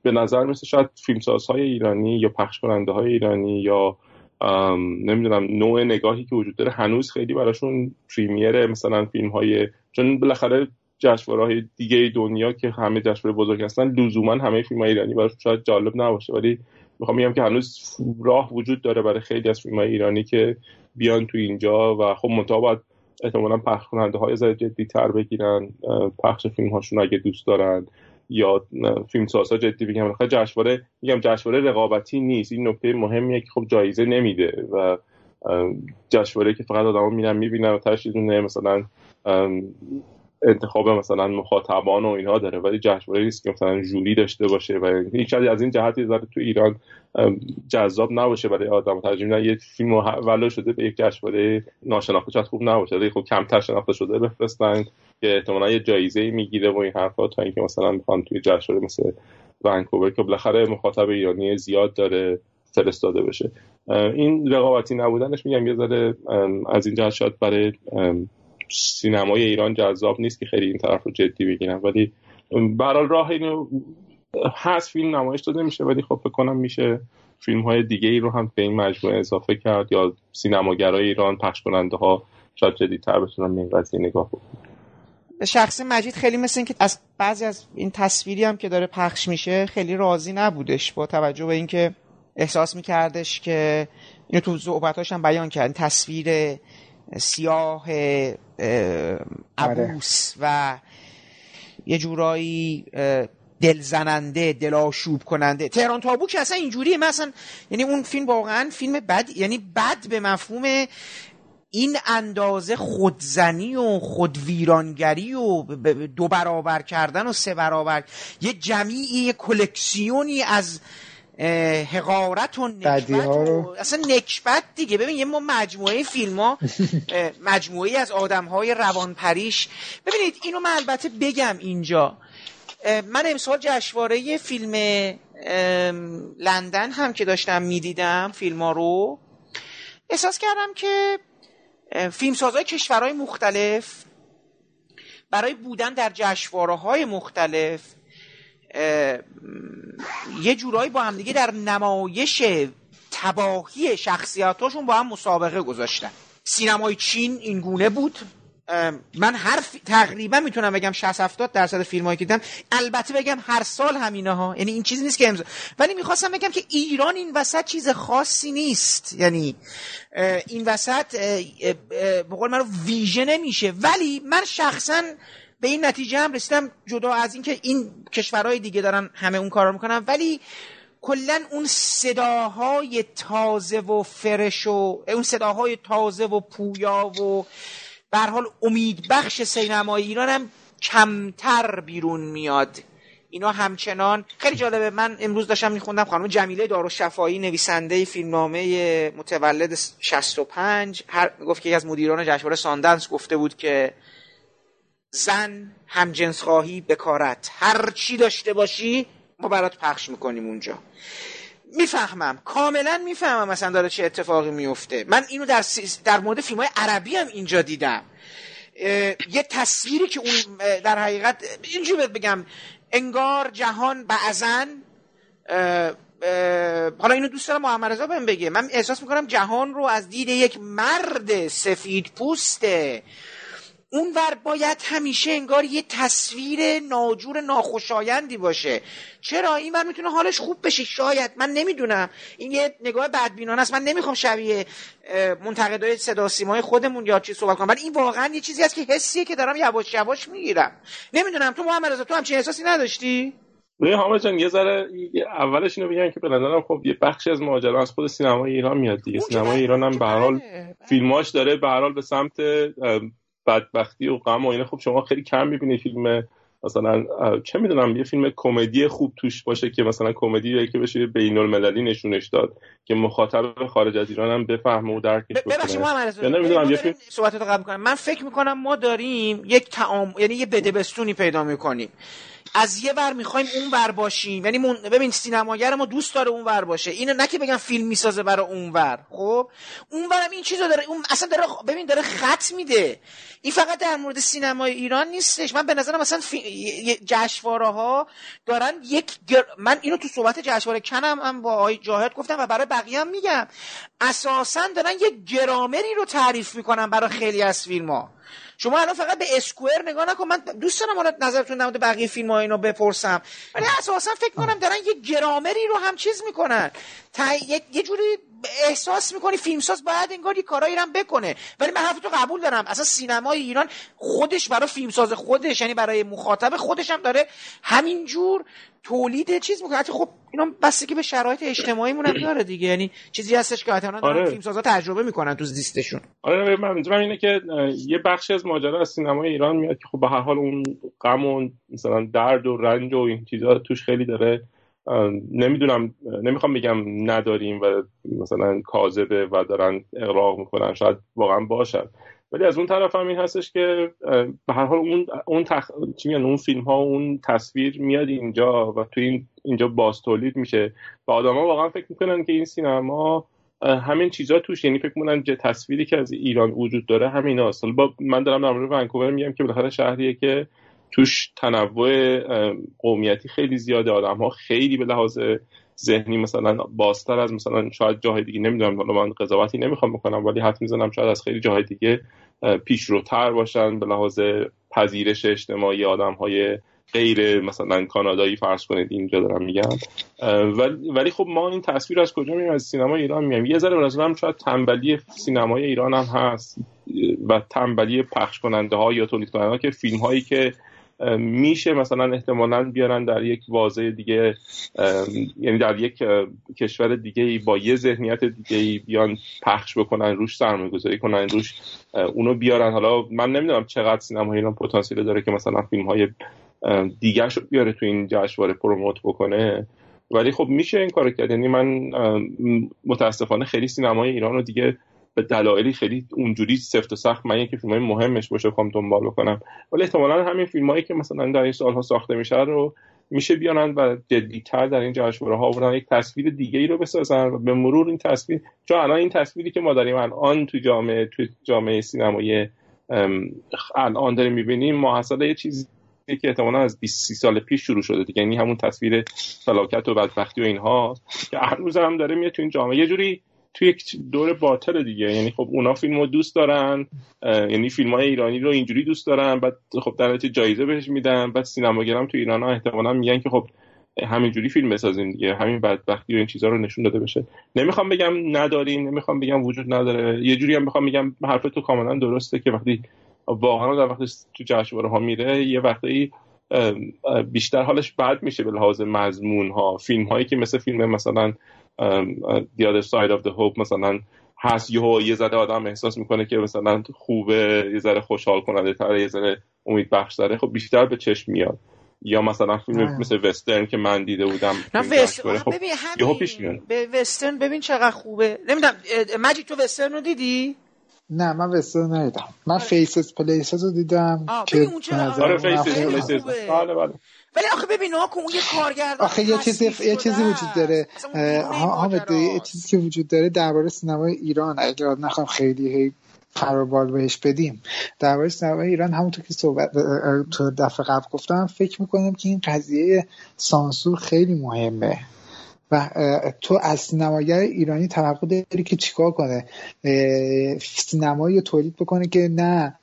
به نظر مثل شاید فیلمسازهای ایرانی یا پخش کننده های ایرانی یا نمی‌دونم نوع نگاهی که وجود داره هنوز خیلی براشون پریمیر مثلا فیلم های چون بالاخره جشنواره دیگه دنیا که همه جشنواره بزرگ هستن لزوما همه فیلم های ایرانی براشون شاید جالب نباشه. ولی می‌خوام بگم که هنوز راه وجود داره برای خیلی از فیلم های ایرانی که بیان تو اینجا و خب منتها احتمالا پخش کننده های زده جدی تر بگیرن پخش فیلم هاشون اگه دوست دارن یا فیلم سازها جدی بگم. جشنواره میگم جشنواره رقابتی نیست. این نکته مهمیه که خب جایزه نمیده و جشنواره که فقط آدما میرن می‌بینن و تشریدونه مثلا انتخاب مثلا مخاطبان و اینها داره ولی جشنواره نیست که مثلا جولی داشته باشه و هیچ از این جهت یه تو ایران جذاب نباشه برای آدم میدن یه فیلم ولو شده به یک جشنواره ناشناخته شاید خوب نباشه ولی خب کمتر شناخته شده بفرستن که احتمالا یه جایزه می‌گیره و این حرفا تا اینکه مثلا می‌خوان توی جشنواره مثل ونکوور که بالاخره مخاطب ایرانی زیاد داره فرستاده بشه. این رقابتی نبودنش میگم یه ذره از این جهت شاید برای سینمای ایران جذاب نیست که خیلی این طرف رو جدی بگیرن. ولی برای راه اینو هست فیلم نمایش داده میشه ولی خب فکر کنم میشه فیلم های دیگه ای رو هم به این مجموعه اضافه کرد یا سینماگرای ایران پخش کننده ها شاید جدیدتر بتونن این قضیه نگاه بکنن. به شخص مجید خیلی مثل اینکه از بعضی از این تصویری هم که داره پخش میشه خیلی راضی نبودش با توجه به اینکه احساس میکردش که اینو تو صحبتاش هم بیان کرد. تصویر سیاه آره. عبوس و یه جورایی دلزننده دلاشوب کننده تهران تابو که اصلا اینجوریه مثلا یعنی اون فیلم واقعا فیلم بد یعنی بد به مفهوم این اندازه خودزنی و خودویرانگری و دو برابر کردن و سه برابر یه جمعی کلکسیونی از حقارت و نکبت و اصلا نکبت دیگه. ببین یه ما مجموعه فیلم ها مجموعه از آدم های روانپریش. ببینید اینو من البته بگم اینجا. من امسال جشنواره فیلم لندن هم که داشتم می‌دیدم فیلم ها رو. احساس کردم که فیلمسازهای کشورهای مختلف برای بودن در جشنواره های مختلف یه جورایی با همدیگه در نمایش تباهی شخصیتاشون با هم مسابقه گذاشتن. سینمای چین این گونه بود من هر تقریبا می‌تونم بگم 60 70 درصد فیلمایی که دیدم. البته بگم هر سال همینه ها یعنی این چیزی نیست که امضا ولی می‌خواستم بگم که ایران این وسط چیز خاصی نیست. یعنی این وسط به قول من ویژه نمیشه. ولی من شخصا به این نتیجه هم رسیدم جدا از اینکه این کشورهای دیگه دارن همه اون کار رو می‌کنن. ولی کلا اون صداهای تازه و فرش و اون صداهای تازه و پویا و به حال امید بخش سینمای ایران هم کمتر بیرون میاد. اینا همچنان. خیلی جالبه من امروز داشتم میخوندم خانم جمیله دارالشفایی نویسنده فیلمنامه متولد 65 هر گفت که از مدیران جشنواره ساندنس گفته بود که زن همجنس خواهی بکارت هر چی داشته باشی ما برات پخش می‌کنیم اونجا. می‌فهمم. کاملا می‌فهمم مثلا داره چه اتفاقی میفته من اینو در, در مورد فیلم های عربی هم اینجا دیدم. یه تصویری که اون در حقیقت اینجوری بگم. انگار جهان بعضا حالا اینو دوست دارم محمد رضا بهم بگه. من احساس می‌کنم جهان رو از دید یک مرد سفید پوسته. اون ور باید همیشه انگار یه تصویر ناجور ناخوشایندی باشه. چرا؟ این ور می‌تونه حالش خوب بشه. شاید. من نمی‌دونم. این یه نگاه بدبینانه است. من نمی‌خوام شبیه منتقدای صدا سیمای خودمون یا چی صحبت کنم. ولی این واقعا یه چیزی هست که حسیه که دارم یواش یواش می‌گیرم. نمی‌دونم. تو محمد رضا تو همچین احساسی نداشتی؟ نه حامد جان یه ذره اولش اینو بگم که به نظرم خب یه بخشی از ماجرا از خود سینمای ایران میاد دیگه. سینمای ایران هم به هر حال فیلماش داره به هر حال به سمت بدبختی و غم و اینا. خب شما خیلی کم می‌بینید فیلم مثلا چه می‌دونم یه فیلم کمدی خوب توش باشه که مثلا کمدی که بشه بین المللی نشونش داد که مخاطب خارج از ایران هم بفهمه و درکش بکنه. نمی‌دونم یه فیلم صحبتتو قبل کنم. من فکر می‌کنم ما داریم یک تعام یعنی یه بده پیدا می‌کنیم. از یه ور می‌خوایم اون ور باشیم. یعنی من... ببین سینماگر ما دوست داره اون ور باشه. اینو نه که بگم فیلم می‌سازه برای اون ور. خب؟ اون ورم این چیزو داره اون اصلا داره ببین داره خط میده. این فقط در مورد سینمای ایران نیستش. من به نظرم مثلا فی... جشنواره ها دارن یک من اینو تو صحبت جشنواره کنم هم با آقای جاهد گفتم و برای بقیه هم میگم. اساسا دارن یک گرامری رو تعریف می‌کنن برای خیلی از فیلم ها شما الان فقط به اسکوئر نگاه نکن. من دوست دارم حالا نظرتون در بقیه فیلم ها اینو بپرسم. ولی اساسا فکر کنم دارن یه گرامری رو هم چیز می‌کنن. تا یه جوری احساس می‌کنی فیلمساز باید انگار یه کارایی هم بکنه. ولی من حرفتو قبول دارم. اصلا سینمای ایران خودش برای فیلمساز خودش یعنی برای مخاطب خودش هم داره همینجور تولید چیز می‌کنه. حتی خب اینا که به شرایط اجتماعی مون هم داره دیگه. یعنی چیزی هستش که حتما آره. فیلمسازا تجربه می‌کنن تو زیستشون آره من اینه که یه بخشی از ماجرا از سینمای ایران میاد که خب به هر حال اون غم و مثلا درد و رنج و این چیزا توش خیلی داره. نمی‌دونم نمی‌خوام بگم نداریم و مثلا کاذبه و دارن اقراق می‌کنن شاید واقعا باشن. ولی از اون طرف هم این هستش که به هر حال اون اون تخ... چی اون فیلم ها اون تصویر میاد اینجا و تو این اینجا باز تولید میشه. و آدما واقعا فکر می‌کنن که این سینما همین چیزا توش یعنی فکر می‌کنن تصویری که از ایران وجود داره همین هست با من دارم در مورد ونکوور میگم که بالاخره شهریه که توش تنوع قومیتی خیلی زیاده. آدم ها خیلی به لحاظ ذهنی مثلا بازتر از مثلا شاید جاهای دیگه. نمی‌دونم حالا من قضاوتی نمی‌خوام بکنم ولی حد می‌زنم شاید از خیلی جاهای دیگه پیشروتر باشن. به لحاظ پذیرش اجتماعی آدم های غیر مثلا کانادایی فرض کنید اینجا دارم میگم. ولی خب ما این تصویر از کجا میگیم از سینما ایران میگم یه ذره به شاید تنبلی سینمای ایران هم هست. و تنبلی پخش کننده ها یا تولید کننده ها که فیلم هایی که میشه مثلا احتمالا بیارن در یک واضح دیگه یعنی در یک کشور دیگه با یه ذهنیت دیگه بیان پخش بکنن روش سرمایه گذاری کنن روش اونو بیارن. حالا من نمی‌دونم چقدر سینما ایران پتانسیل داره که مثلا فیلم های دیگه شو بیاره تو این جشنواره پروموت بکنه. ولی خب میشه این کارو کرد. یعنی من متاسفانه خیلی سینمای ایران رو دیگه به دلایلی خیلی اونجوری سفت و سخت. من یکی فیلم های مهمش باشه بخوام دنبال بکنم. ولی احتمالا همین فیلم هایی که مثلا در این سالها ساخته میشه رو میشه بیانن و جدیتر در این جشنواره ها بودن یک تصویر دیگه ای رو بسازن و به مرور این تصویر چون الان این تصویری که ما داریم الان تو جامعه تو جامعه سینمایی الان داریم می‌بینیم محصل یه چیزی که احتمالا از 20 30 سال پیش شروع شده دیگه. یعنی همون تصویر فلاکت و بدبختی و اینها که هنوز هم داره میاد تو این جامعه. یه جوری توی یک دور باطل دیگه. یعنی خب اونا فیلم رو دوست دارن یعنی فیلم های ایرانی رو اینجوری دوست دارن بعد خب در جایزه بهش میدن بعد سینماگرام تو ایران ها احتمالا میگن که خب همینجوری فیلم بسازیم دیگه همین بدبختی و این چیزها رو نشون داده بشه. نمی‌خوام بگم نداریم نمی‌خوام بگم وجود نداره. یه جوری هم می‌خوام بگم حرف تو کاملا درسته که وقتی واقعا در وقتی تو جشنواره ها میره یه وقتی بیشتر حالش بد میشه به لحاظ مضمون ها فیلم هایی که مثل فیلم مثلا The Other Side of the Hope. مثلا هست یه یه ذره آدم احساس می‌کنه که مثلا خوبه یه ذره خوشحال کننده تره یه ذره امید بخش داره. خب بیشتر به چشم میاد. یا مثلا فیلم مثل وسترن که من دیده بودم نه وسترن خب ببین همین به وسترن ببین چقدر خوبه. نمی‌دونم مجید تو وسترن رو دیدی؟ نه من وسترن ندیدم. من فیسز پلیسز رو دیدم که آره Faces Places بله بله. ولی آخه ببین اون یه کارگردان آخه یه چیزی یه چیزی وجود داره. حامد یه چیزی که وجود داره درباره سینمای ایران اگر نخوام خیلی هی پر و بال بهش بدیم. درباره سینمای ایران همونطور که صحبت تو دفعه قبل گفتم فکر می‌کنم که این قضیه سانسور خیلی مهمه. و تو از سینماگر ایرانی توقع داری که چیکار کنه؟ سینمایی تولید بکنه که نه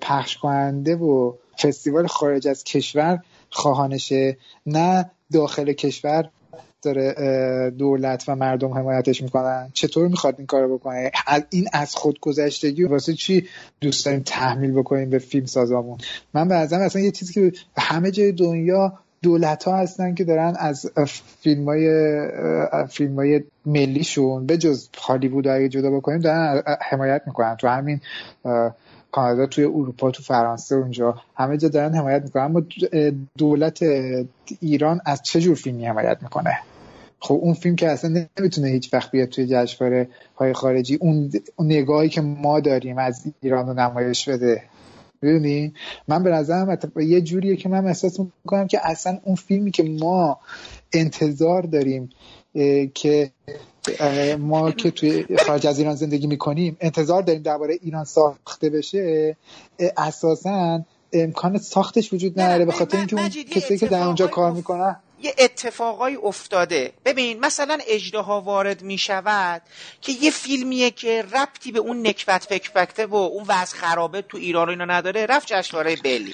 پخش کننده و فستیوال خارج از کشور خواهانشه نه داخل کشور داره دولت و مردم حمایتش می‌کنن. چطور می‌خواد این کارو بکنه؟ این از خودگذشتگی واسه چی دوست داریم تحمیل بکنیم به فیلم سازامون؟ من به اصلا یه چیزی که همه جای دنیا دولت ها هستن که دارن از فیلم های, فیلم های ملیشون به جز هالیوود اگه جدا بکنیم دارن حمایت می‌کنن. تو همین کانادا توی اروپا تو فرانسه اونجا همه جا دارن حمایت می‌کنن. اما دولت ایران از چه جور فیلمی حمایت می‌کنه؟ خب اون فیلم که اصلا نمی‌تونه هیچ وقت بیاد توی جشنواره های خارجی اون نگاهی که ما داریم از ایران رو نمایش بده. می‌دونی؟ من به نظرم یه جوریه که من احساس می‌کنم که اصلا اون فیلمی که ما انتظار داریم که ما که توی خارج از ایران زندگی می‌کنیم انتظار داریم درباره ایران ساخته بشه. اساسا امکان ساختش وجود نداره به خاطر اینکه اون کسی که در اونجا کار می‌کنن یه اتفاقایی افتاده. ببین مثلا اجدها وارد می شود که یه فیلمیه که ربطی به اون نکبت فکفکته و اون وضع خرابه تو ایران اینا نداره. رفت جشنواره بلی.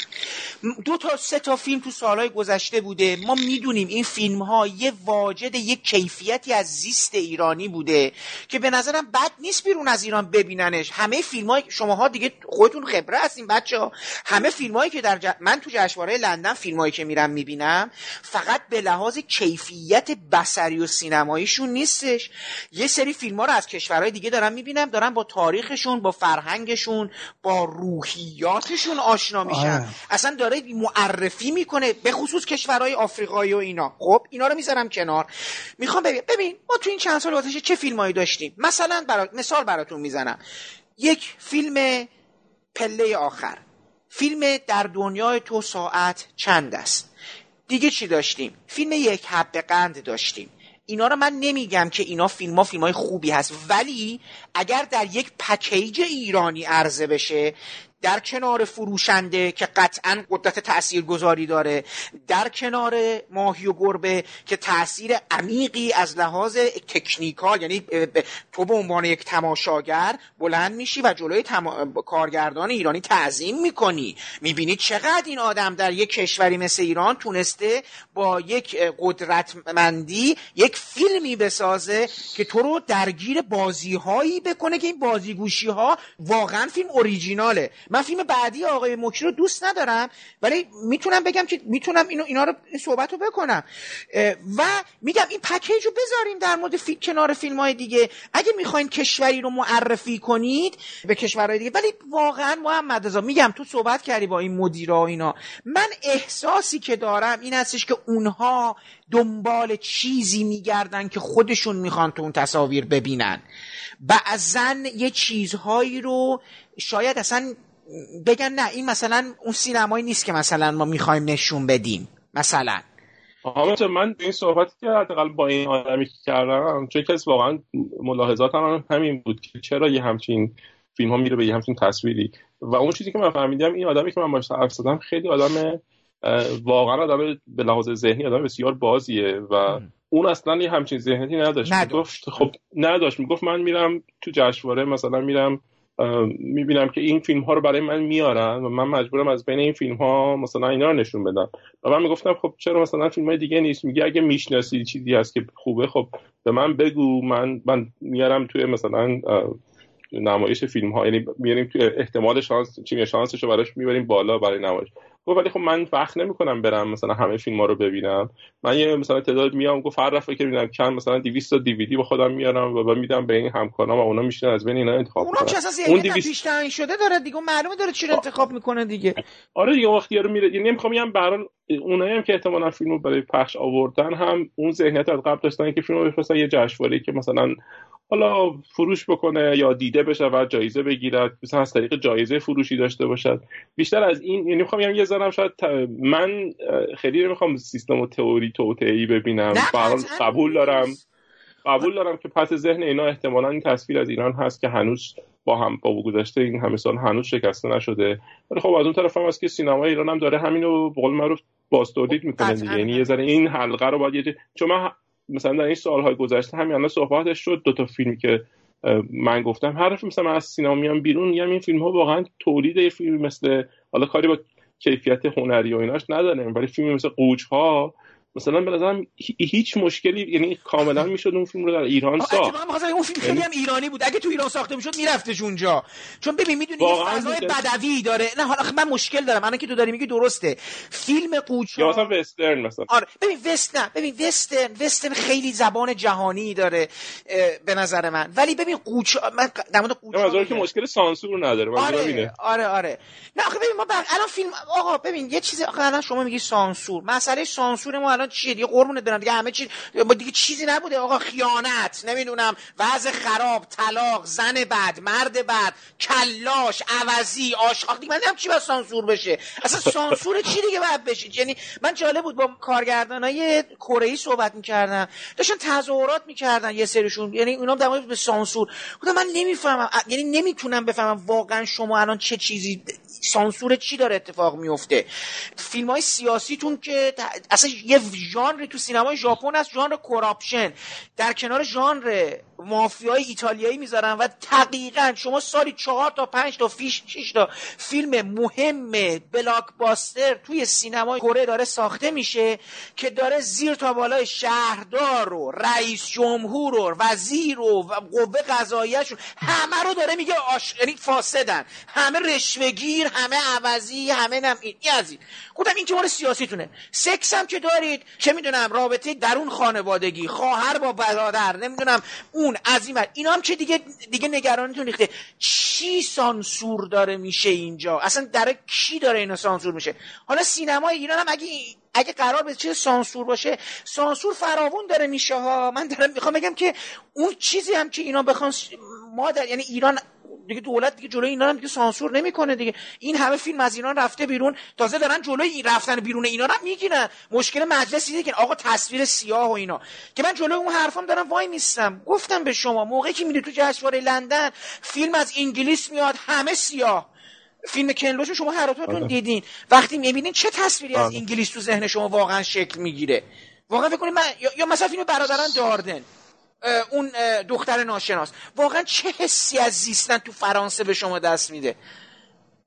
دو تا سه تا فیلم تو سالهای گذشته بوده. ما می‌دونیم این فیلم ها یه واجد یه کیفیتی از زیست ایرانی بوده که به نظرم بد نیست بیرون از ایران ببیننش. همه فیلم های شماها دیگه خودتون خبره هستین بچه ها همه فیلم هایی که در من تو جشنواره لندن فیلم هایی که میرم می‌بینم فقط به لحاظ کیفیت بسری و سینماییشون نیستش. یه سری فیلم ها رو از کشورهای دیگه دارم می‌بینم دارم با تاریخشون با فرهنگشون با روحیاتشون آشنا میشن. آه. اصلا داره معرفی می‌کنه به خصوص کشورهای آفریقایی و اینا. خب اینا رو می‌ذارم کنار. می‌خوام ببین ببین ما تو این چند سال گذشته چه فیلمایی داشتیم؟ مثلا برا... مثال براتون می‌زنم. یک فیلم پله آخر. فیلم در دنیای تو ساعت چند است؟ دیگه چی داشتیم؟ فیلم یک حب قند داشتیم. اینا رو من نمیگم که اینا فیلم ها فیلم های خوبی هست ولی اگر در یک پکیج ایرانی عرضه بشه در کنار فروشنده که قطعا قدرت تأثیر گذاری داره در کنار ماهی و گربه که تاثیر عمیقی از لحاظ تکنیکال یعنی تو به عنوان یک تماشاگر بلند میشی و جلوی کارگردان ایرانی تعظیم می‌کنی. می‌بینی چقدر این آدم در یک کشوری مثل ایران تونسته با یک قدرتمندی یک فیلمی بسازه که تو رو درگیر بازیهایی بکنه که این بازیگوشی ها واقعا فیلم اوریجیناله. من فیلم بعدی آقای مکی رو دوست ندارم ولی می‌تونم بگم که می‌تونم اینو اینا رو این صحبت رو بکنم و میگم این پکیج رو بذاریم در مورد فی... کنار فیلم های دیگه. اگه می‌خواین کشوری رو معرفی کنید به کشورهای دیگه ولی واقعا محمد رضا میگم تو صحبت کردی با این مدیرا اینا. من احساسی که دارم این هستش که اونها دنبال چیزی میگردن که خودشون می‌خوان تو اون تصاویر ببینن. بعضا یه چیزهایی رو شاید اصلا بگن نه این مثلا اون سینمایی نیست که مثلا ما می‌خوایم نشون بدیم مثلا. حامد من این صحبتی که حداقل با این آدمی که کردم چون که واقعا ملاحظات هم همین بود که چرا یه همچین فیلم ها میره به یه همچین تصویری. و اون چیزی که من فهمیدم این آدمی که من باش حرف زدم خیلی آدم واقعا آدم به لحاظ ذهنی آدم بسیار بازیه و اون اصلا یه همچین ذهنیتی نداشت. می‌گفت خب نداشت. می‌گفت من میرم تو جشنواره مثلا میرم می‌بینم که این فیلم ها رو برای من میارن و من مجبورم از بین این فیلم ها مثلا اینا رو نشون بدم. و من می‌گفتم خب چرا مثلا فیلم های دیگه نیست؟ میگه اگه می‌شناسی چیزی هست که خوبه خب به من بگو. من من میارم توی مثلا نمایش فیلم ها یعنی میاریم توی احتمال شانس چی شانسش رو براش می‌بریم بالا برای نمایش. گفت ولی خب من وقت نمی‌کنم برم مثلا همه فیلم ها رو ببینم. من یه مثلا تعداد میام گفت هر دفعه که ببینم کم مثلا 200 تا دیویدی با خودم میارم و میدم به این همکارام و اونا میشینن از بین اینا انتخاب اونم چه اساس اون 200 پیش تعیین شده داره دیگه معلومه داره چی انتخاب می‌کنه دیگه. آره دیگه وقتی یارو میره. یعنی نمی‌خوام میگم برای اونایی هم که احتمالاً فیلمو برای پخش آوردن هم اون ذهنیت از قبل داشتن که فیلمو بفرستن یه جشنواره که مثلا حالا فروش بکنه یا دیده بشه و جایزه بگیرد. مثلا از طریق جایزه فروشی داشته باشد. بیشتر از این یعنی می‌خوام یه ذره شاید من خیلی نمی‌خوام سیستم و تئوری توطئه‌ای ببینم. قبول دارم. قبول دارم که پس ذهن اینا احتمالا این تصویر از ایران هست که هنوز با هم با گذشته این همه سال هنوز شکسته نشده. ولی خب از اون طرف هم هست که سینما ایران هم داره همینو به قول معروف باستولید می‌کنه دیگه. یعنی یه ذره این حلقه رو باید یه چون من مثلا در این سالهای گذشته همین الان صحبتش شد دو تا فیلمی که من گفتم. هر مثلا از سینما میام بیرون میگم این فیلم ها واقعا تولید یه فیلم مثل حالا کاری با کیفیت هنری و ایناش نداره ولی فیلم مثل قوچ ها مثلا به نظرم هیچ مشکلی یعنی کاملا می‌شد اون فیلم رو در ایران ساخت. من اون فیلم خیلی هم ایرانی بود. اگه تو ایران ساخته می‌شد میرفتش اونجا. چون ببین می‌دونی یه فضای بدوی داره. نه حالا من مشکل دارم. الان که تو داری میگی درسته. فیلم قوچ یا مثلا وسترن مثلا. آره ببین وست نه ببین وسترن وسترن خیلی زبان جهانی داره به نظر من. ولی ببین قوچ من در مورد قوچ که مشکل سانسور نداره. آره آره آره. نه آخه ببین ما الان فیلم آقا ببین یه چیزی آخه الان شما میگی سانسور. مسئله سانسور ما الان چیه؟ دیگه قربونت برم. دیگه همه چیز دیگه چیزی نبوده. آقا خیانت. نمی‌دونم. وضع خراب طلاق زن بد مرد بد کلاش عوضی آشغال دیگه من نمی‌دونم چی باید سانسور بشه. اصلا سانسور چی دیگه باید بشه؟ یعنی من جالب بود با کارگردانای کره ای صحبت می‌کردم. داشتن تظاهرات می‌کردن یه سریشون. یعنی اونا در مورد به سانسور. بودم من نمی‌فهمم. یعنی نمی‌تونم بفهمم واقعا شما الان چه چیزی سانسور چی داره اتفاق میفته؟ فیلم های سیاسیتون که اصلا یه ژانر تو سینمای ژاپن هست ژانر کوراپشن در کنار ژانر مافیای ایتالیایی می‌ذارن و دقیقا شما سالی چهار تا پنج تا فیش شش تا فیلم مهم بلاکباستر توی سینمای کره داره ساخته میشه که داره زیر تا بالای شهردار و رئیس جمهور و وزیر و قوه قضاییهشون همه رو داره میگه آش... یعنی فاسدن. همه رشوهگیر همه عوضی همه نم این از این. گفتم این که سیاسیتونه سکس هم که دارید چه می‌دونم رابطه درون خانوادگی خواهر با برادر نمی‌دونم اون از این اینا هم که دیگه دیگه نگرانتون ریخته. چی سانسور داره میشه اینجا؟ اصلا در کی داره اینا سانسور میشه؟ حالا سینما ایران هم اگه اگه قرار به چه سانسور باشه سانسور فراوون داره میشه ها. من دارم می‌خوام بگم که اون چیزی هم که اینا بخوان ما در یعنی ایران دیگه دولت دیگه جلوی اینا هم دیگه سانسور نمی‌کنه دیگه. این همه فیلم از ایران رفته بیرون. تازه دارن جلوی رفتن بیرون اینا رو می‌گیرن. مشکل مجلس اینه که آقا تصویر سیاه و اینا. که من جلوی اون حرفام دارم وای میستم. گفتم به شما موقعی که میری تو جشنواره لندن فیلم از انگلیس میاد همه سیاه. فیلم کنلوش شما هراتون آره. دیدین. وقتی می‌بینین چه تصویری از آره. انگلیس تو ذهن شما واقعا شکل می‌گیره؟ واقعا فکر من یا مثلا فیلم برادران داردن. اون دختر ناشناس. واقعا چه حسی از زیستن تو فرانسه به شما دست میده؟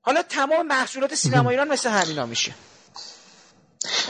حالا تمام محصولات سینما ایران مثل همینا میشه.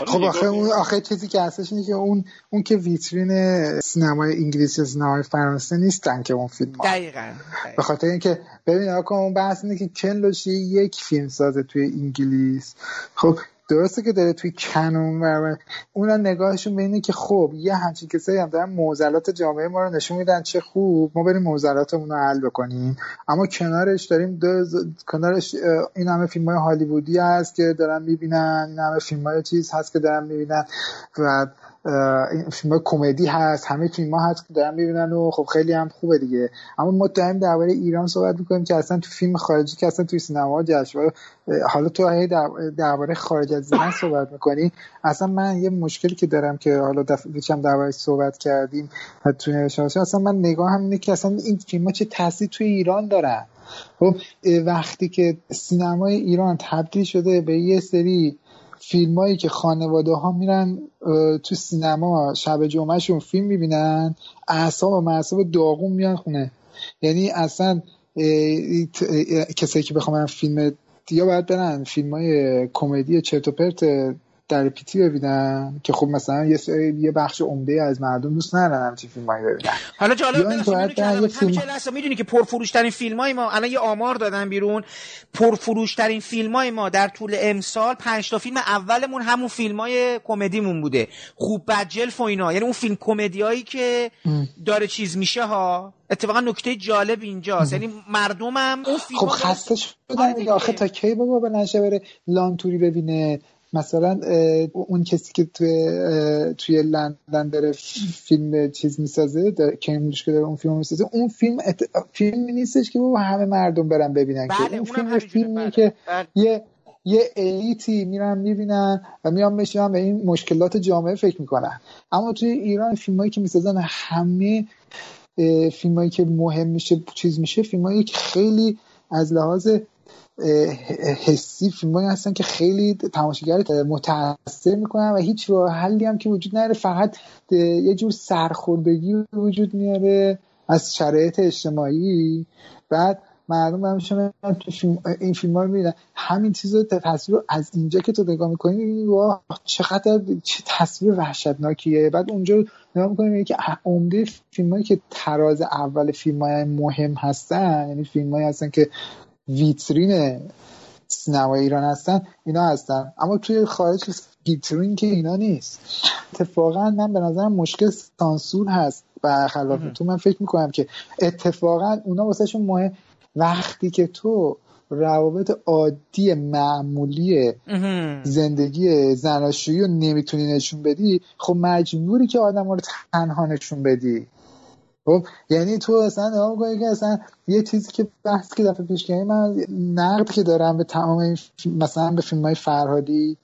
خب آخه اون آخه چیزی که هستش اینه که اون اون که ویترین سینمای انگلیسی یا سینمای فرانسه نیستن که اون فیلم ها. دقیقاً, به خاطر اینکه ببین آقا اون بحث اینه که کلوشی یک فیلم سازه توی انگلیس. خب درسته که داره توی کنون و اونا نگاهشون به اینه که خب یه همچین کسایی هم دارن موزلات جامعه ما رو نشون میدن چه خوب ما بریم موزلاتمون رو حل بکنیم. اما کنارش داریم دو کنارش این همه فیلم های هالیوودی هست که دارن می‌بینن این همه فیلم های چیز هست که دارن می‌بینن و فیلم کمدی هست همه فیلم ها هست که دارن می‌بینن و خب خیلی هم خوبه دیگه. اما ما داریم درباره ایران صحبت می‌کنیم که اصلا تو فیلم خارجی که اصلا توی سینما جشنواره حالا تو درباره خارج از ایران صحبت می‌کنی. اصلا من یه مشکلی که دارم که حالا دفعه درباره صحبت کردیم توی اصلا من نگاه هم اینه که اصلا این فیلم ها چه تاثیر توی ایران دارن. خب وقتی که سینمای ایران تبدیل شده به یه سری فیلمایی که خانواده ها میرن تو سینما شب جمعهشون فیلم می‌بینن اعصاب و معصاب داغون میان خونه. یعنی اصلا کسایی که بخوام فیلم یا باید برن فیلم های کمدی چرت و پرت در پیتی ببینن که خب مثلا یه یه بخش عمده از مردم دوست ندارن همچین فیلمایی ببینن. حالا جالب فیلم... می‌دونی که پرفروشترین فیلمای ما الان یه آمار دادن بیرون پرفروشترین فیلمای ما در طول امسال پنج تا فیلم اولمون همون فیلمای کمدیمون بوده. خوب بجلف و اینا. یعنی اون فیلم کمدیایی که داره چیز میشه ها. اتفاقا نکته جالب اینجاست. یعنی مردمم اون فیلم خب خسته شدن آخه تا کی بابا بلنشه بره لانتوری ببینه؟ مثلا اون کسی که توی توی لندن داره فیلم چیز می‌سازه کیمبریج که داره اون فیلم می‌سازه اون فیلم ات... فیلمی نیستش که با همه مردم برن ببینن بله که اون فیلم فیلمی بله. که بله. یه یه الیتی میرن می‌بینن و میان بشینن به این مشکلات جامعه فکر می‌کنن اما توی ایران فیلمایی که می‌سازن همه فیلمایی که مهم میشه چیز میشه فیلمایی که خیلی از لحاظ حسی فیلمایی هستن که خیلی تماشاگر متاثر می‌کنن و هیچ راه حلی هم که وجود نداره فقط یه جور سرخوردگی وجود میاره از شرایط اجتماعی. بعد مردم هم شما این فیلم ها رو می‌بینن همین چیز رو از اینجا که تو نگاه می‌کنی می‌بینی واه چقدر چه تصویر وحشتناکیه. بعد اونجا نگاه می‌کنی که عمده فیلم هایی که تراز اول فیلم های مهم هستن یعنی فیلم هستن که ویترین سینما ایران هستن اینا هستن. اما توی خارج ویترین که اینا نیست. اتفاقا من به نظرم مشکل سانسور هست و خلاف تو من فکر می‌کنم که اتفاقا اونا واسهشون مهم وقتی که تو روابط عادی معمولی زندگی زناشویی رو نمی‌تونی نشون بدی خب مجبوری که آدم رو تنها نشون بدی. خب یعنی تو اصلا نگاه می‌کنی که اصلا یه چیزی که بحث که دفعه پیش کردیم من نقد که دارم به تمام این مثلا به فیلم های فرهادی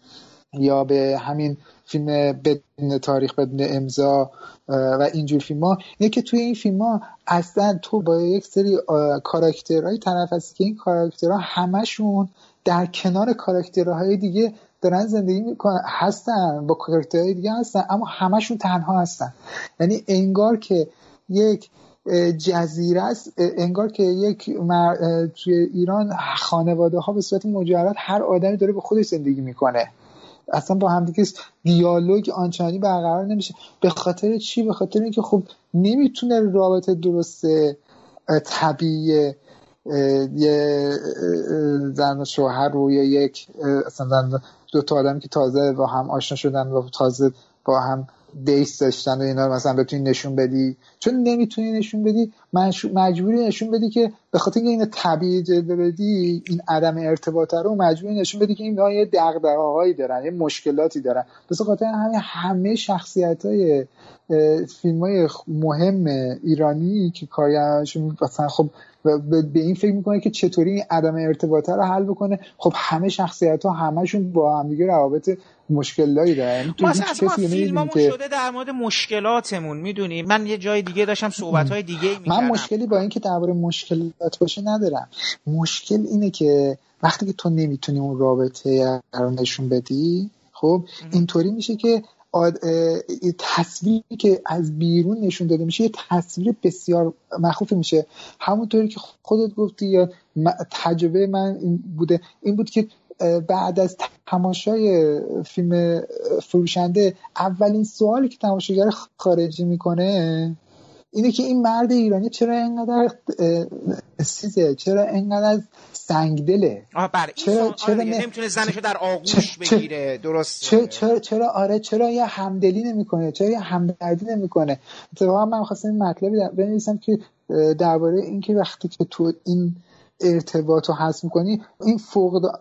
یا به همین فیلم بدون تاریخ بدون امضا و اینجور فیلم ها اینه که توی این فیلم ها اصلا تو با یک سری کاراکترهای طرف هستی که این کاراکترها همشون در کنار کاراکترهای دیگه دارن زندگی می‌کنن هستن با کاراکترهای دیگه هستن اما همشون تنها هستن. یعنی انگار که یک جزیره است. انگار که یک مر... توی ایران خانواده ها به صورت مجرد هر آدمی داره به خودش زندگی می‌کنه. اصلا با همدیگه دیالوگ آنچنانی برقرار نمیشه. به خاطر چی؟ به خاطر اینکه خب نمی‌تونه رابطه درست طبیعی یه زن و شوهر رو یا یک اصلا دو تا آدمی که تازه با هم آشنا شدن و تازه با هم دیس داشتن و اینا مثلا بتونی نشون بدی. چون نمی‌تونی نشون بدی مجبوری نشون بدی که به خاطر اینکه اینو طبیعی جلوه بدی این عدم ارتباط رو مجبوری نشون بدی که این یه دغدغه‌هایی دارن یه مشکلاتی دارن. بس خاطر همین همه شخصیت های فیلم های مهم ایرانی که کارگردانشون مثلا خب به این فکر می‌کنه که چطوری این عدم ارتباطه رو حل بکنه. خب همه شخصیت ها همشون با همدیگه روابط مشکلایی دارن. ما اصلا فیلممون که... شده در مورد مشکلاتمون می‌دونی؟ من یه جای دیگه داشتم صحبت های دیگه می‌کردم. من مشکلی با اینکه درباره مشکلات باشه ندارم. مشکل اینه که وقتی که تو نمی‌تونی اون رابطه رو نشون بدی خب اینطوری میشه که آد... تصویری که از بیرون نشون داده میشه یه تصویر بسیار مخوفی میشه. همونطوری که خودت گفتی یا تجربه من این بوده این بود که بعد از تماشای فیلم فروشنده اولین سوالی که تماشاگر خارجی می‌کنه اینه که این مرد ایرانی چرا اینقدر سیزه چرا اینقدر سنگدله بله چرا چرا آره نمی‌تونه زنشو در آغوش بگیره درست چرا, چرا چرا آره چرا یه همدلی نمی‌کنه؟ چرا یه همدردی نمی‌کنه؟ اتفاقا من خواستم این مطلبی بنویسم که درباره اینکه وقتی که تو این ارتباط رو حس می‌کنی این فقدان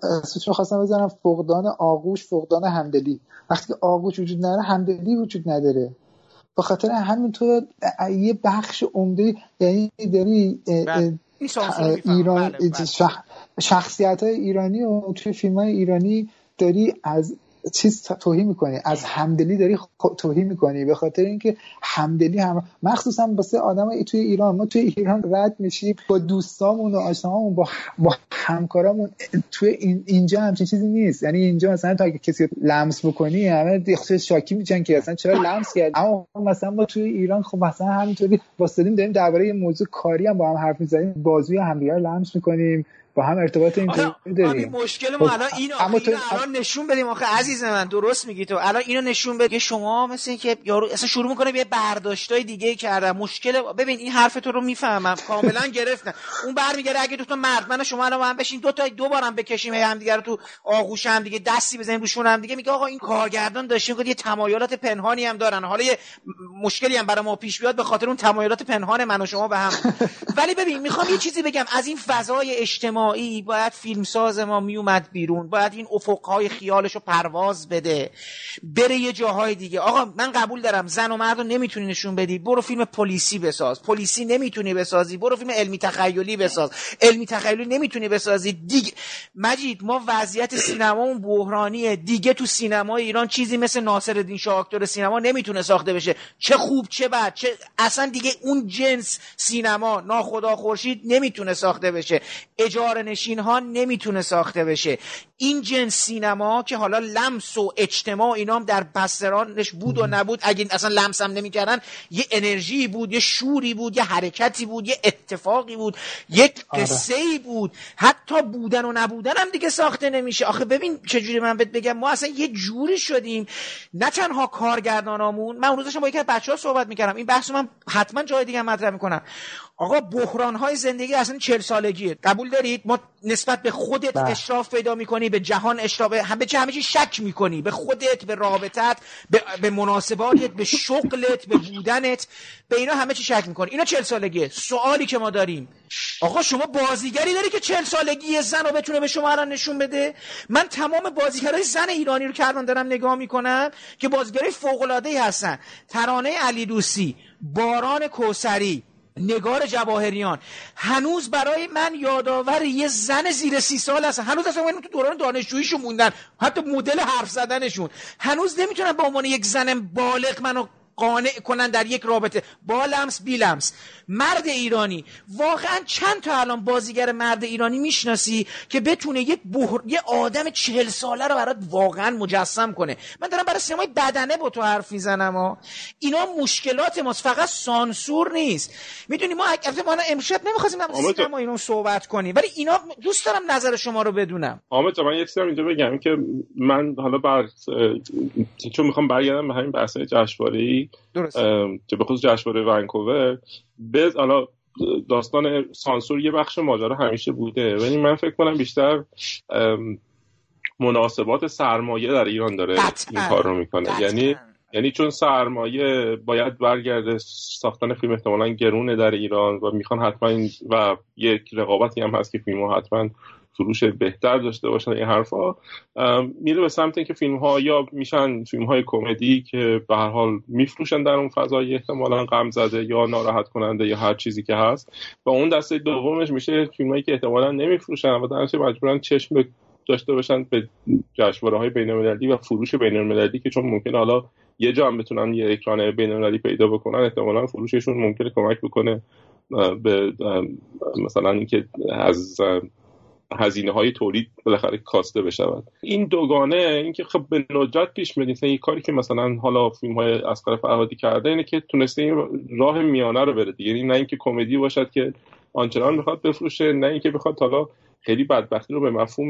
خواستم بزنم فقدان آغوش فقدان همدلی. وقتی که آغوش وجود نداره همدلی وجود نداره. به خاطر همین تو یه بخش عمده یعنی داری بله. ایران بله، بله. شخصیت های ایرانی و توی فیلم های ایرانی داری از چیز توهی می‌کنی. از همدلی داری توهی می‌کنی به خاطر اینکه همدلی هم مخصوصا واسه آدم توی ایران. ما توی ایران رد میشیم با دوستامون و آشنامون با با همکارامون. توی این اینجا همچین چیزی نیست. یعنی اینجا مثلا تا اگه کسی لمس بکنی همه دیگه شاکی میشن که اصلا چرا لمس کرد اما مثلا ما توی ایران خب مثلا همینطوری واسطیم داریم درباره یه موضوع کاری هم با هم حرف می‌زنیم. بازوی همدیگه لمس می‌کنیم. با هم ارتباط اینطوری داریم. مشکل ما خب، الان اینو اما تو الان نشون بدیم. آخه عزیز من درست میگی تو. الان اینو نشون بده شما مثل اینکه یارو اصلا شروع می‌کنه یه برداشتای دیگه کردن. مشکل ببین این حرف تو رو می‌فهمم. کاملا گرفتن اون برمیگره اگه دو تا مرد من شما الان با هم بشین دو تا دو بارم بکشیم هی هم دیگه رو تو آغوش هم دیگه دستی بزنیم روشون هم دیگه. میگه آقا این کارگردان داشته میگه یه تمایلات پنهانی هم دارن. حالا یه مشکلی هم برای ما پیش بیاد به خاطر اون تمایلات پنهان من و شما به هم. ولی ببین می‌خوام یه چیزی بگم. از این فضای اجتماعی اجتماعی باید فیلمساز ما میومد بیرون باید این افقهای خیالش رو پرواز بده. بره یه جاهای دیگه. آقا من قبول دارم زن و مرد رو نمی‌تونی نشون بدی. برو فیلم پلیسی بساز. پلیسی نمی‌تونی بسازی. برو فیلم علمی تخیلی بساز. علمی تخیلی نمی‌تونی بسازی. دیگه مجید ما وضعیت سینمامون بحرانیه. دیگه تو سینما ایران چیزی مثل ناصرالدین شاه اکتور سینما نمی‌تونه ساخته بشه. چه خوب چه بد چه اصلا دیگه اون جنس سینما ناخدا خورشید نمی‌تونه ساخته بشه. اجاره نشین ها نمی‌تونه ساخته بشه. این جنس سینما که حالا لمس و اجتماع اینا هم در بسترانش بود و نبود اگه اصلا لمس هم نمی‌کردن یه انرژی بود یه شوری بود یه حرکتی بود یه اتفاقی بود یک آره. قصه ای بود. حتی بودن و نبودن هم دیگه ساخته نمیشه. آخه ببین چجوری من بهت بگم ما اصلا یه جوری شدیم. نه تنها کارگردانامون من اون روزش با یکی از بچه ها صحبت می‌کردم. این بحث من حتما جای دیگه مطرح می‌کنم. آقا بحران های زندگی اصلا چل سالگیه. قبول دارید؟ ما نسبت به خودت بله. اشراف پیدا می‌کنی به جهان اشراف همه چه همه چی شک می‌کنی. به خودت به رابطت به, به مناسباتت به شغلت به بودنت به اینا همه چی شک می‌کنی. اینا چل سالگیه. سوالی که ما داریم. آقا شما بازیگری داری که چل سالگی زن رو بتونه به شما الان نشون بده؟ من تمام بازیگرای زن ایرانی رو کردن دارم نگاه می‌کنم که بازیگرای فوق العاده هستن. ترانه علی دوسی باران کوسری نگار جواهریان. هنوز برای من یادآور یه زن زیر سی سال هست. هنوز اصلا تو دوران دانشجوییشون موندن. حتی مدل حرف زدنشون. هنوز نمی‌تونن به عنوان یک زن بالغ منو قانع کنن در یک رابطه. با لمس بی لمس. مرد ایرانی واقعا چند تا الان بازیگر مرد ایرانی می‌شناسی که بتونه یه, بحر... یه آدم چهل ساله رو برات واقعا مجسم کنه. من دارم برای سینمای بدنه با تو حرف می‌زنم ها اینا مشکلات ماست. فقط سانسور نیست. می‌دونی ما اگه ما امشب نمی‌خواستیم در سینما اینو صحبت کنیم. ولی اینا دوست دارم نظر شما رو بدونم. آمد من یک اینجا بگم که من حالا بر چون می‌خوام برگردم به همین بحث جشنواره که به خصوص جشنواره ونکوور به حالا داستان سانسور یه بخش ماجرا همیشه بوده ولی من فکر کنم بیشتر مناسبات سرمایه در ایران داره این کار رو می‌کنه. یعنی یعنی چون سرمایه باید برگرده ساختن فیلم احتمالا گرونه در ایران و می‌خوان حتما و یک رقابتی هم هست که فیلم ها حتما فروش بهتر داشته باشن این حرفا میره به سمت اینکه فیلم ها یا میشن فیلم های کمدی که به هر حال میفروشن در اون فضای احتمالا غم زده یا ناراحت کننده یا هر چیزی که هست. و اون دسته دومش میشه فیلم هایی که احتمالا نمیفروشن و در مجبورن چشم داشته باشن به جشنواره های بین و فروش بین که چون ممکن حالا یه جا هم بتونن یه اکران بین پیدا بکنن احتمالا فروششون ممکنه کمک بکنه به مثلا اینکه از هزینه های تولید بالاخره کاسته بشود. این دوگانه اینکه خب به ندرت پیش میاد این کاری که مثلا حالا فیلم های اسقر فرهادی کرده اینه که تونسته این راه میانه رو بره دیگه. یعنی نه اینکه کمدی باشد که آنچنان بخواد بفروشه نه اینکه بخواد حالا خیلی بدبختی رو به مفهوم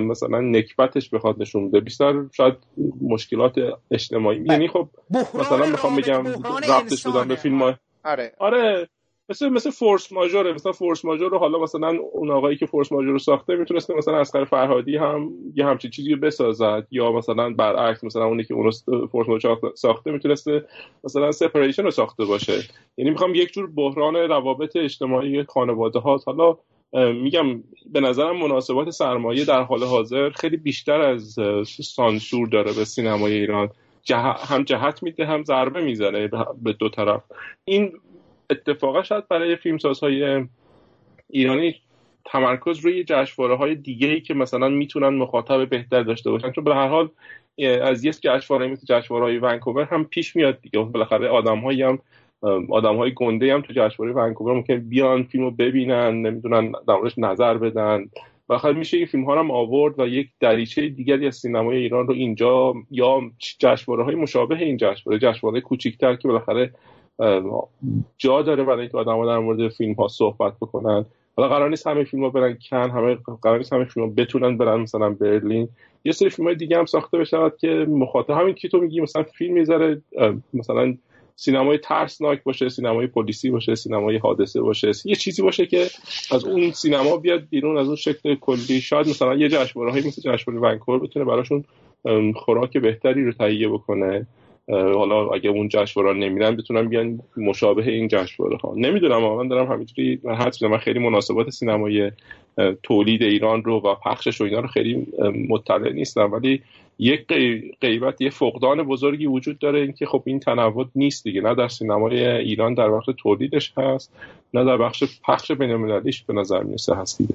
مثلا نکبتش بخواد نشون بده. بیشتر شاید مشکلات اجتماعی. یعنی خب مثلا می‌خوام بگم رفتش بدم به فیلم های آره. آره. مثل مثل فورس ماژور مثلا فورس ماژور رو حالا مثلا اون آقایی که فورس ماژور رو ساخته می‌تونسته مثلا اسقر فرهادی هم یه همچین چیزی رو بسازد. یا مثلا برعکس مثلا اونی که اون فورس ماژور ساخته می‌تونسته مثلا سپریشن رو ساخته باشه. یعنی می‌خوام یک جور بحران روابط اجتماعی خانواده ها حالا میگم به نظرم مناسبات سرمایه در حال حاضر خیلی بیشتر از سانسور داره به سینمای ایران. هم جهت میده هم ضربه می‌زنه به دو طرف. این اتفاقا شاید برای فیلمسازهای ایرانی تمرکز روی جشنواره های دیگه ای که مثلا می‌تونن مخاطب بهتر داشته باشن. چون به هر حال از یک جشنواره مثل جشنواره های ونکوور هم پیش میاد دیگه. بالاخره آدمهایی هم آدم های گنده هم تو جشنواره ونکوور ممکن بیان فیلم رو ببینن نمی‌دونن در نظر بدن. بالاخره میشه این فیلم ها هم آورد و یک دریچه دیگری از سینمای ایران رو اینجا یا جشنواره های مشابه این جشنواره جشنواره کوچیکتر که بالاخره جا داره برای اینکه آدم‌ها در مورد فیلم ها صحبت بکنن. حالا قرار نیست همه فیلم ها برن کن همه قرار نیست همه فیلم ها بتونن برن مثلا برلین. یه سری فیلم های دیگه هم ساخته بشود که مخاطب همین که تو میگی مثلا فیلم می‌ذاره مثلا سینمای ترسناک باشه سینمای پلیسی باشه سینمای حادثه باشه. یه چیزی باشه که از اون سینما بیاد بیرون از اون شکل کلی. شاید مثلا یه جشنواره های مثل جشنواره ونکوور بتونه براشون خوراک بهتری رو تهیه بکنه. حالا اگه اون جشنواره نمیرن بتونن بیان مشابه این جشنواره ها. نمی‌دونم من دارم همینجوری حدس من خیلی مناسبات سینمای تولید ایران رو و پخشش و اینا رو خیلی مطلع نیستم. ولی یک غیبت یه فقدان بزرگی وجود داره اینکه خب این تنوع نیست دیگه. نه در سینمای ایران در وقت تولیدش هست نه در بخش پخش بین‌المللیش به نظر می‌رسه هست دیگه.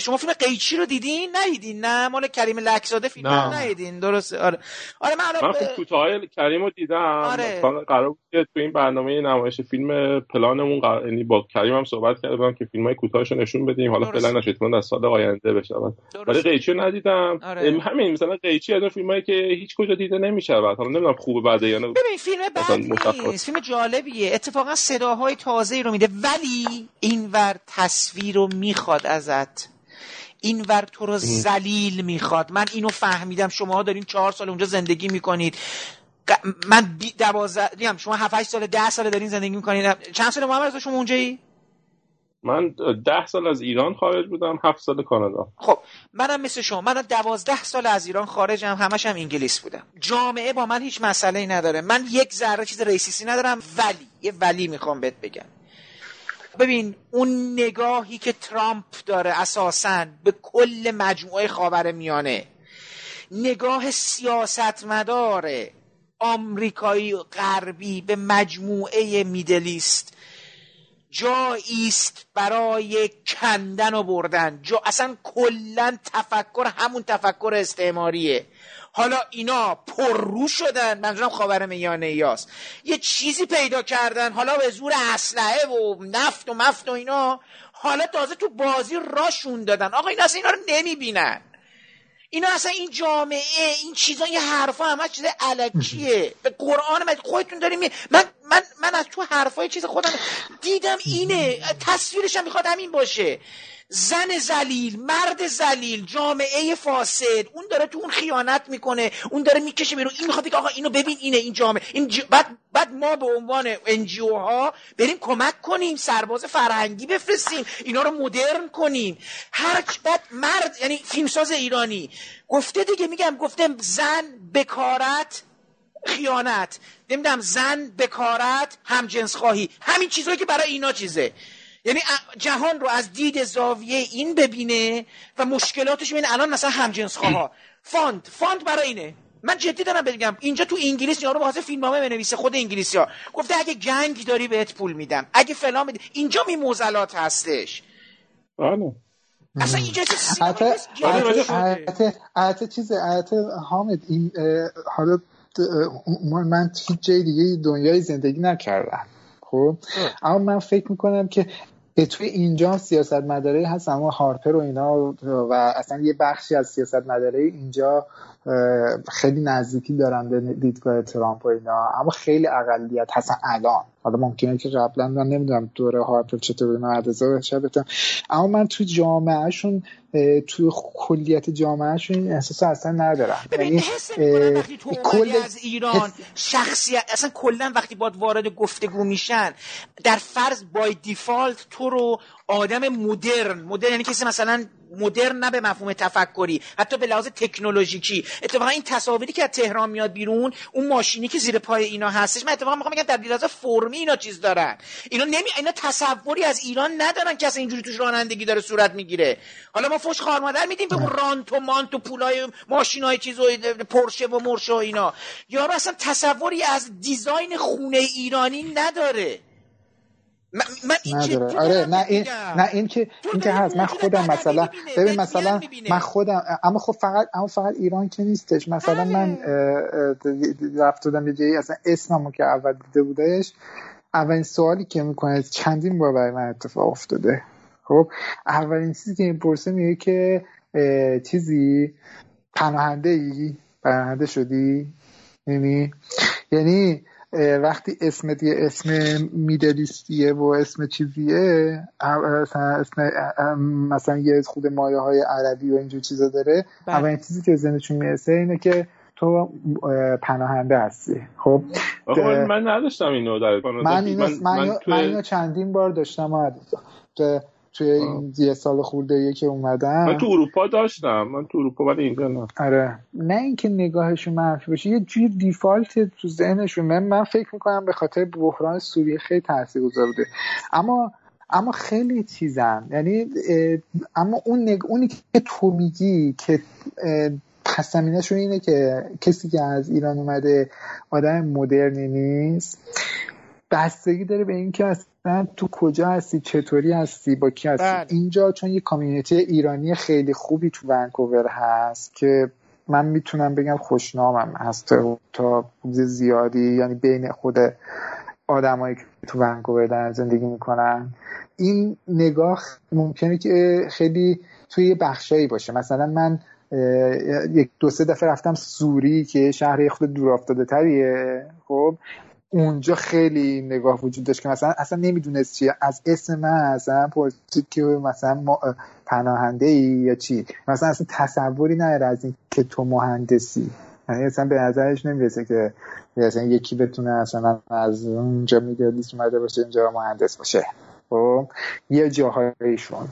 شما فیلم قیچی رو دیدین؟ ندیدین نه؟ مال کریم لکزاده فیلم رو ندیدین. درسته. آره. آره من من فیلم کوتاه کریم رو دیدم. آره. قرار بود که تو این برنامه نمایش فیلم پلانمون قرار یعنی با کریم هم صحبت کردم که فیلم های کوتاهش نشون بدیم. حالا فعلا نشد از سال آینده بشه ولی قیچی رو ندیدم. آره. همین مثلا قیچی از فیلمایی که هیچ کجا دیده نمیشه حالا نمی‌دونم خوبه بعد یا نه. ببین فیلم بد نیست. فیلم جالبیه. اتفاقا صداهای تازه رو میده ولی اینور تصویر رو می‌خواد ازت. این ور تو رو زلیل می‌خواد. من اینو فهمیدم. شما دارین چهار سال اونجا زندگی می‌کنید. من دوازده شما هفت سال ده سال دارین زندگی می‌کنید. چند سال محمد شما اونجایی؟ من ده سال از ایران خارج بودم هفت سال کانادا. خب منم مثل شما. من دوازده سال از ایران خارجم همش هم انگلیس بودم. جامعه با من هیچ مسئله ای نداره. من یک ذره چیز ریسیسی ندارم ولی یه ولی می‌خوام بهت بگم. ببین اون نگاهی که ترامپ داره اساسا به کل مجموعه خاور میانه نگاه سیاستمدار آمریکایی غربی به مجموعه میدلیست جایی است برای کندن و بردن. جا اصلا کلا تفکر همون تفکر استعماریه. حالا اینا پررو شدن. منظورم خاور میانه یاست یه چیزی پیدا کردن. حالا به زور اسلحه و نفت و مفت و اینا. حالا تازه تو بازی راشون دادن. آقا اینا اصلا اینا رو نمی‌بینن. اینا اصلا این جامعه این چیزا یه حرفا همه چیز علکیه به قرآن مجید خودتون داریم من من من از تو حرفای چیز خودم دیدم اینه. تصویرش هم می‌خواد همین باشه. زن زلیل مرد زلیل جامعه فاسد. اون داره تو اون خیانت می‌کنه. اون داره می‌کشه بیرون. این می‌خواد بگه آقا اینو ببین اینه این جامعه. این ج... بعد بعد ما به عنوان انجیو ها بریم کمک کنیم سرباز فرهنگی بفرستیم اینا رو مدرن کنیم. هر بعد مرد یعنی فیلمساز ایرانی. گفته دیگه میگم گفته زن بکارت خیانت. نمی‌دونم زن بکارت هم جنس خواهی همین چیزهایی که برای اینا چیزه. یعنی جهان رو از دید زاویه این ببینه و مشکلاتش ببینه الان مثلا همجنس ها فاند. فاند برای اینه. من جدی دارم بگم اینجا تو انگلیس یارو واسه فیلمنامه بنویسه خود انگلیسی ها. گفته اگه گنگ داری بهت پول میدم. اگه فلان میدم اینجا می موزلات هستش. بله. اصلا اینجا چه چیز حامد این حالا من هیچ جای دیگه دنیای زندگی نکردم. خب؟ اما من فکر می‌کنم که توی اینجا سیاست مداره هست اما هارپر و اینا و اصلا یه بخشی از سیاست مداره اینجا خیلی نزدیکی دارن به دیدگاه ترامپ و اینا. اما خیلی اقلیت هستن الان. حالا ممکنه که قبلا من نمی‌دونم دوره هارپر چطور اینا عدزا شبتم اما من تو جامعهشون تو کلیت جامعهشون این احساس اصلا ندارم. یعنی وقتی تو کل... از ایران شخصیت اصلا کلا وقتی باید وارد گفتگو میشن در فرض بای دیفالت تو رو آدم مدرن. مدرن یعنی کسی مثلا مدرن نه به مفهوم تفکری حتی به لحاظ تکنولوژیکی. اتفاقا این تصاویری که از تهران میاد بیرون اون ماشینی که زیر پای اینا هستش من اتفاقا می‌خوام بگم در لحاظ فرمی اینا چیز دارن. اینا نمی اینا تصوری از ایران ندارن که اینجوری توش رانندگی داره صورت می‌گیره. حالا ما فوش خار مادر میدیم به اون رانت و مانت و پولای ماشینای چیز و پرشه و مرشه و اینا. یارو اصلا تصوری از دیزاین خونه ایرانی نداره. من, من نداره. آره نه این نه این که این که هست. من خودم مثلا ببین مثلا من خودم اما خب فقط اما فقط ایران که نیستش. مثلا من آره. رفت بودم یه جایی اصلا اسممو که اول دیده بودش اولین سوالی که می‌کنه چندین بار برای من اتفاق افتاده. خب اولین چیزی که می‌پرسه میگه که چیزی؟ پناهنده ای پناهنده شدی؟ یعنی یعنی وقتی اسم دیگه اسم میدلیستیه و اسم چیزیه مثلا اسم مثلا یه خود مایه های عربی و اینجور چیزا داره بله. اولین چیزی که ذهنشون می‌رسه اینه که تو پناهنده هستی. خب من نداشتم اینو در من اینو, من, من, اینو چندین بار داشتم توی این یه سال خورده که اومدم من تو اروپا داشتم. من تو اروپا ولی اینجا نه. آره. نه اینکه نگاهشون منفی باشه یه جور دیفالت تو ذهنشون. من من فکر می‌کنم به خاطر بحران سوریه خیلی تاثیرگذار بوده. اما اما خیلی چیزن. یعنی اما اون نگ... اونی که تو میگی که پس اینه که کسی که از ایران اومده آدم مدرنی نیست بستگی داره به اینکه اصلا تو کجا هستی؟ چطوری هستی؟ با کی هستی؟ بله. اینجا چون یه کامیونیتی ایرانی خیلی خوبی تو ونکوور هست که من می‌تونم بگم خوشنامم هست تا زیادی. یعنی بین خود آدمایی که تو ونکوور دارن زندگی می‌کنن. این نگاه ممکنه که خیلی توی بخشایی باشه. مثلا من یک دو سه دفعه رفتم سوری که شهر خود دور افتاده تریه. خب؟ اونجا خیلی نگاه وجود داشت که مثلا اصلا نمی‌دونست چیه. از اسم من اصلا پرسید که مثلا ما پناهنده ای یا چی. مثلا اصلا تصوری نداره از این که تو مهندسی. یعنی اصلا به نظرش نمی‌رسه که اصلا یکی بتونه اصلا از اونجا لیست اومده باشه اینجا مهندس باشه. خب یه جاهایشون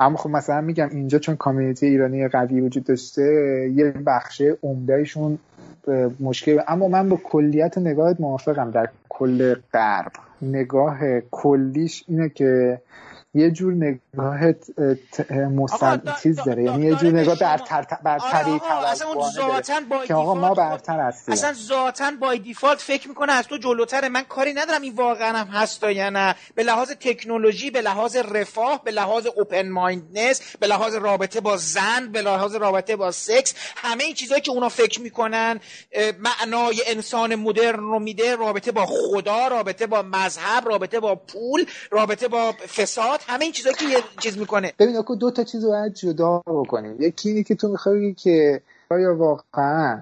اما خب مثلا میگم اینجا چون کامیونیتی ایرانی قوی وجود داشته یه بخشه عمدهشون مشکل. اما من با کلیت نگاهت موافقم. در کل غرب نگاه کلیش اینه که یه جور نگاه مستند چیز داره. یعنی یه جور نگاه برتر برتری که آقا ما برتر هستیم. اصلا ذاتا بای دیفالت فکر می‌کنه از تو جلوتره. من کاری ندارم این واقعا هم هست یا نه. به لحاظ تکنولوژی به لحاظ رفاه به لحاظ اوپن مایندنس به لحاظ رابطه با زن به لحاظ رابطه با سکس همه این چیزهایی که اونا فکر می‌کنن معنای انسان مدرن رو میده رابطه با خدا رابطه با مذهب رابطه با پول رابطه با فساد. همه این چیزایی که یه چیز می‌کنه. ببین اکو دو تا چیز رو باید جدا بکنیم. یکی اینه که تو می‌خوای که آیا واقعا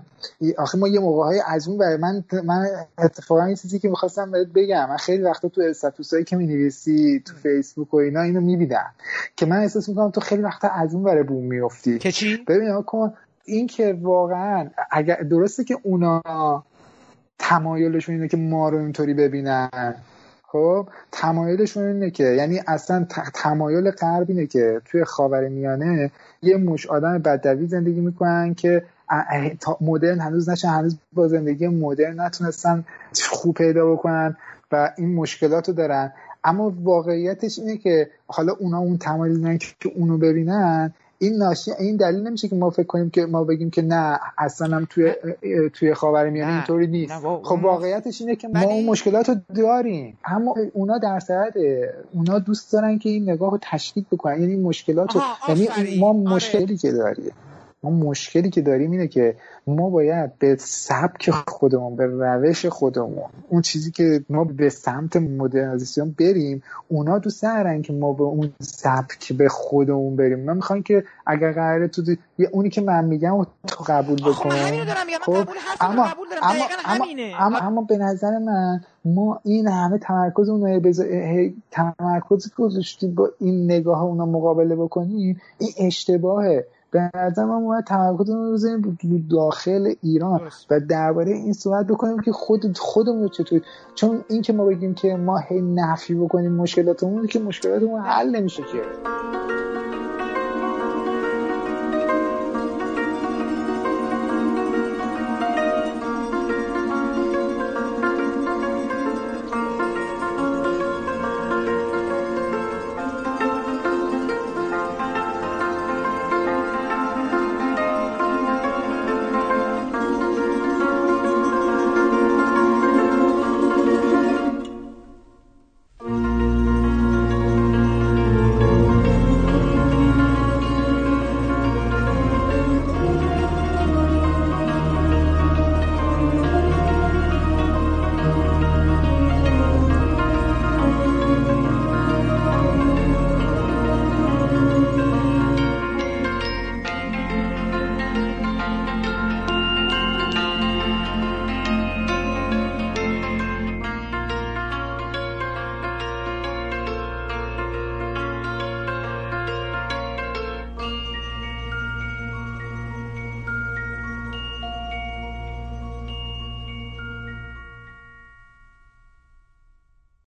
آخه ما یه موقع های از اون برای من من اتفاقا این چیزی که می‌خواستم بهت بگم. من خیلی وقتا تو استاتوس هایی که می‌نویسی تو فیسبوک و اینا اینو می‌بینم که من احساس می‌کنم تو خیلی وقتا از اون برای بوم میفتی که چی؟ ببین کن این که واقعا اگر درسته که اونا تمایلشون اینه که ما رو اینطوری ببینن. خب تمایلشون اینه که یعنی اصلا تمایل غرب اینه که توی خاور میانه یه مش آدم بدوی زندگی می‌کنن که مدرن هنوز نشه هنوز با زندگی مدرن نتونستن خوب پیدا بکنن و این مشکلات رو دارن. اما واقعیتش اینه که حالا اونا اون تمایل که اونو ببینن این ناشی این دلیل نمیشه که ما فکر کنیم که ما بگیم که نه اصلا هم توی توی خاورمیانه اینطوری نیست. خب واقعیتش اینه که ما اون مشکلات رو داریم. اما اونا در صورت اونا دوست دارن که این نگاه رو تشدید بکنن. یعنی مشکلات رو یعنی ما آره. مشکلی که داریم. ما مشکلی که داریم اینه که ما باید به سبک خودمون به روش خودمون اون چیزی که ما به سمت مدرنیزاسیون بریم اونا دوست دارن که ما به اون سبک به خودمون بریم. من می‌خوام که اگر قراره تو یه اونی که من میگم تو قبول بکن. خب اما اما اما, اما به نظر من ما این همه تمرکز اون تمرکز گذاشتیم با این نگاه اونا مقابله بکنیم این اشتباهه. به نظر ما باید تمرکزمون رو بزنیم داخل ایران و درباره این صحبت بکنیم که خود خودمون چطور چون این که ما بگیم که ما هی نفی بکنیم مشکلاتمون که مشکلاتمون حل نمیشه که.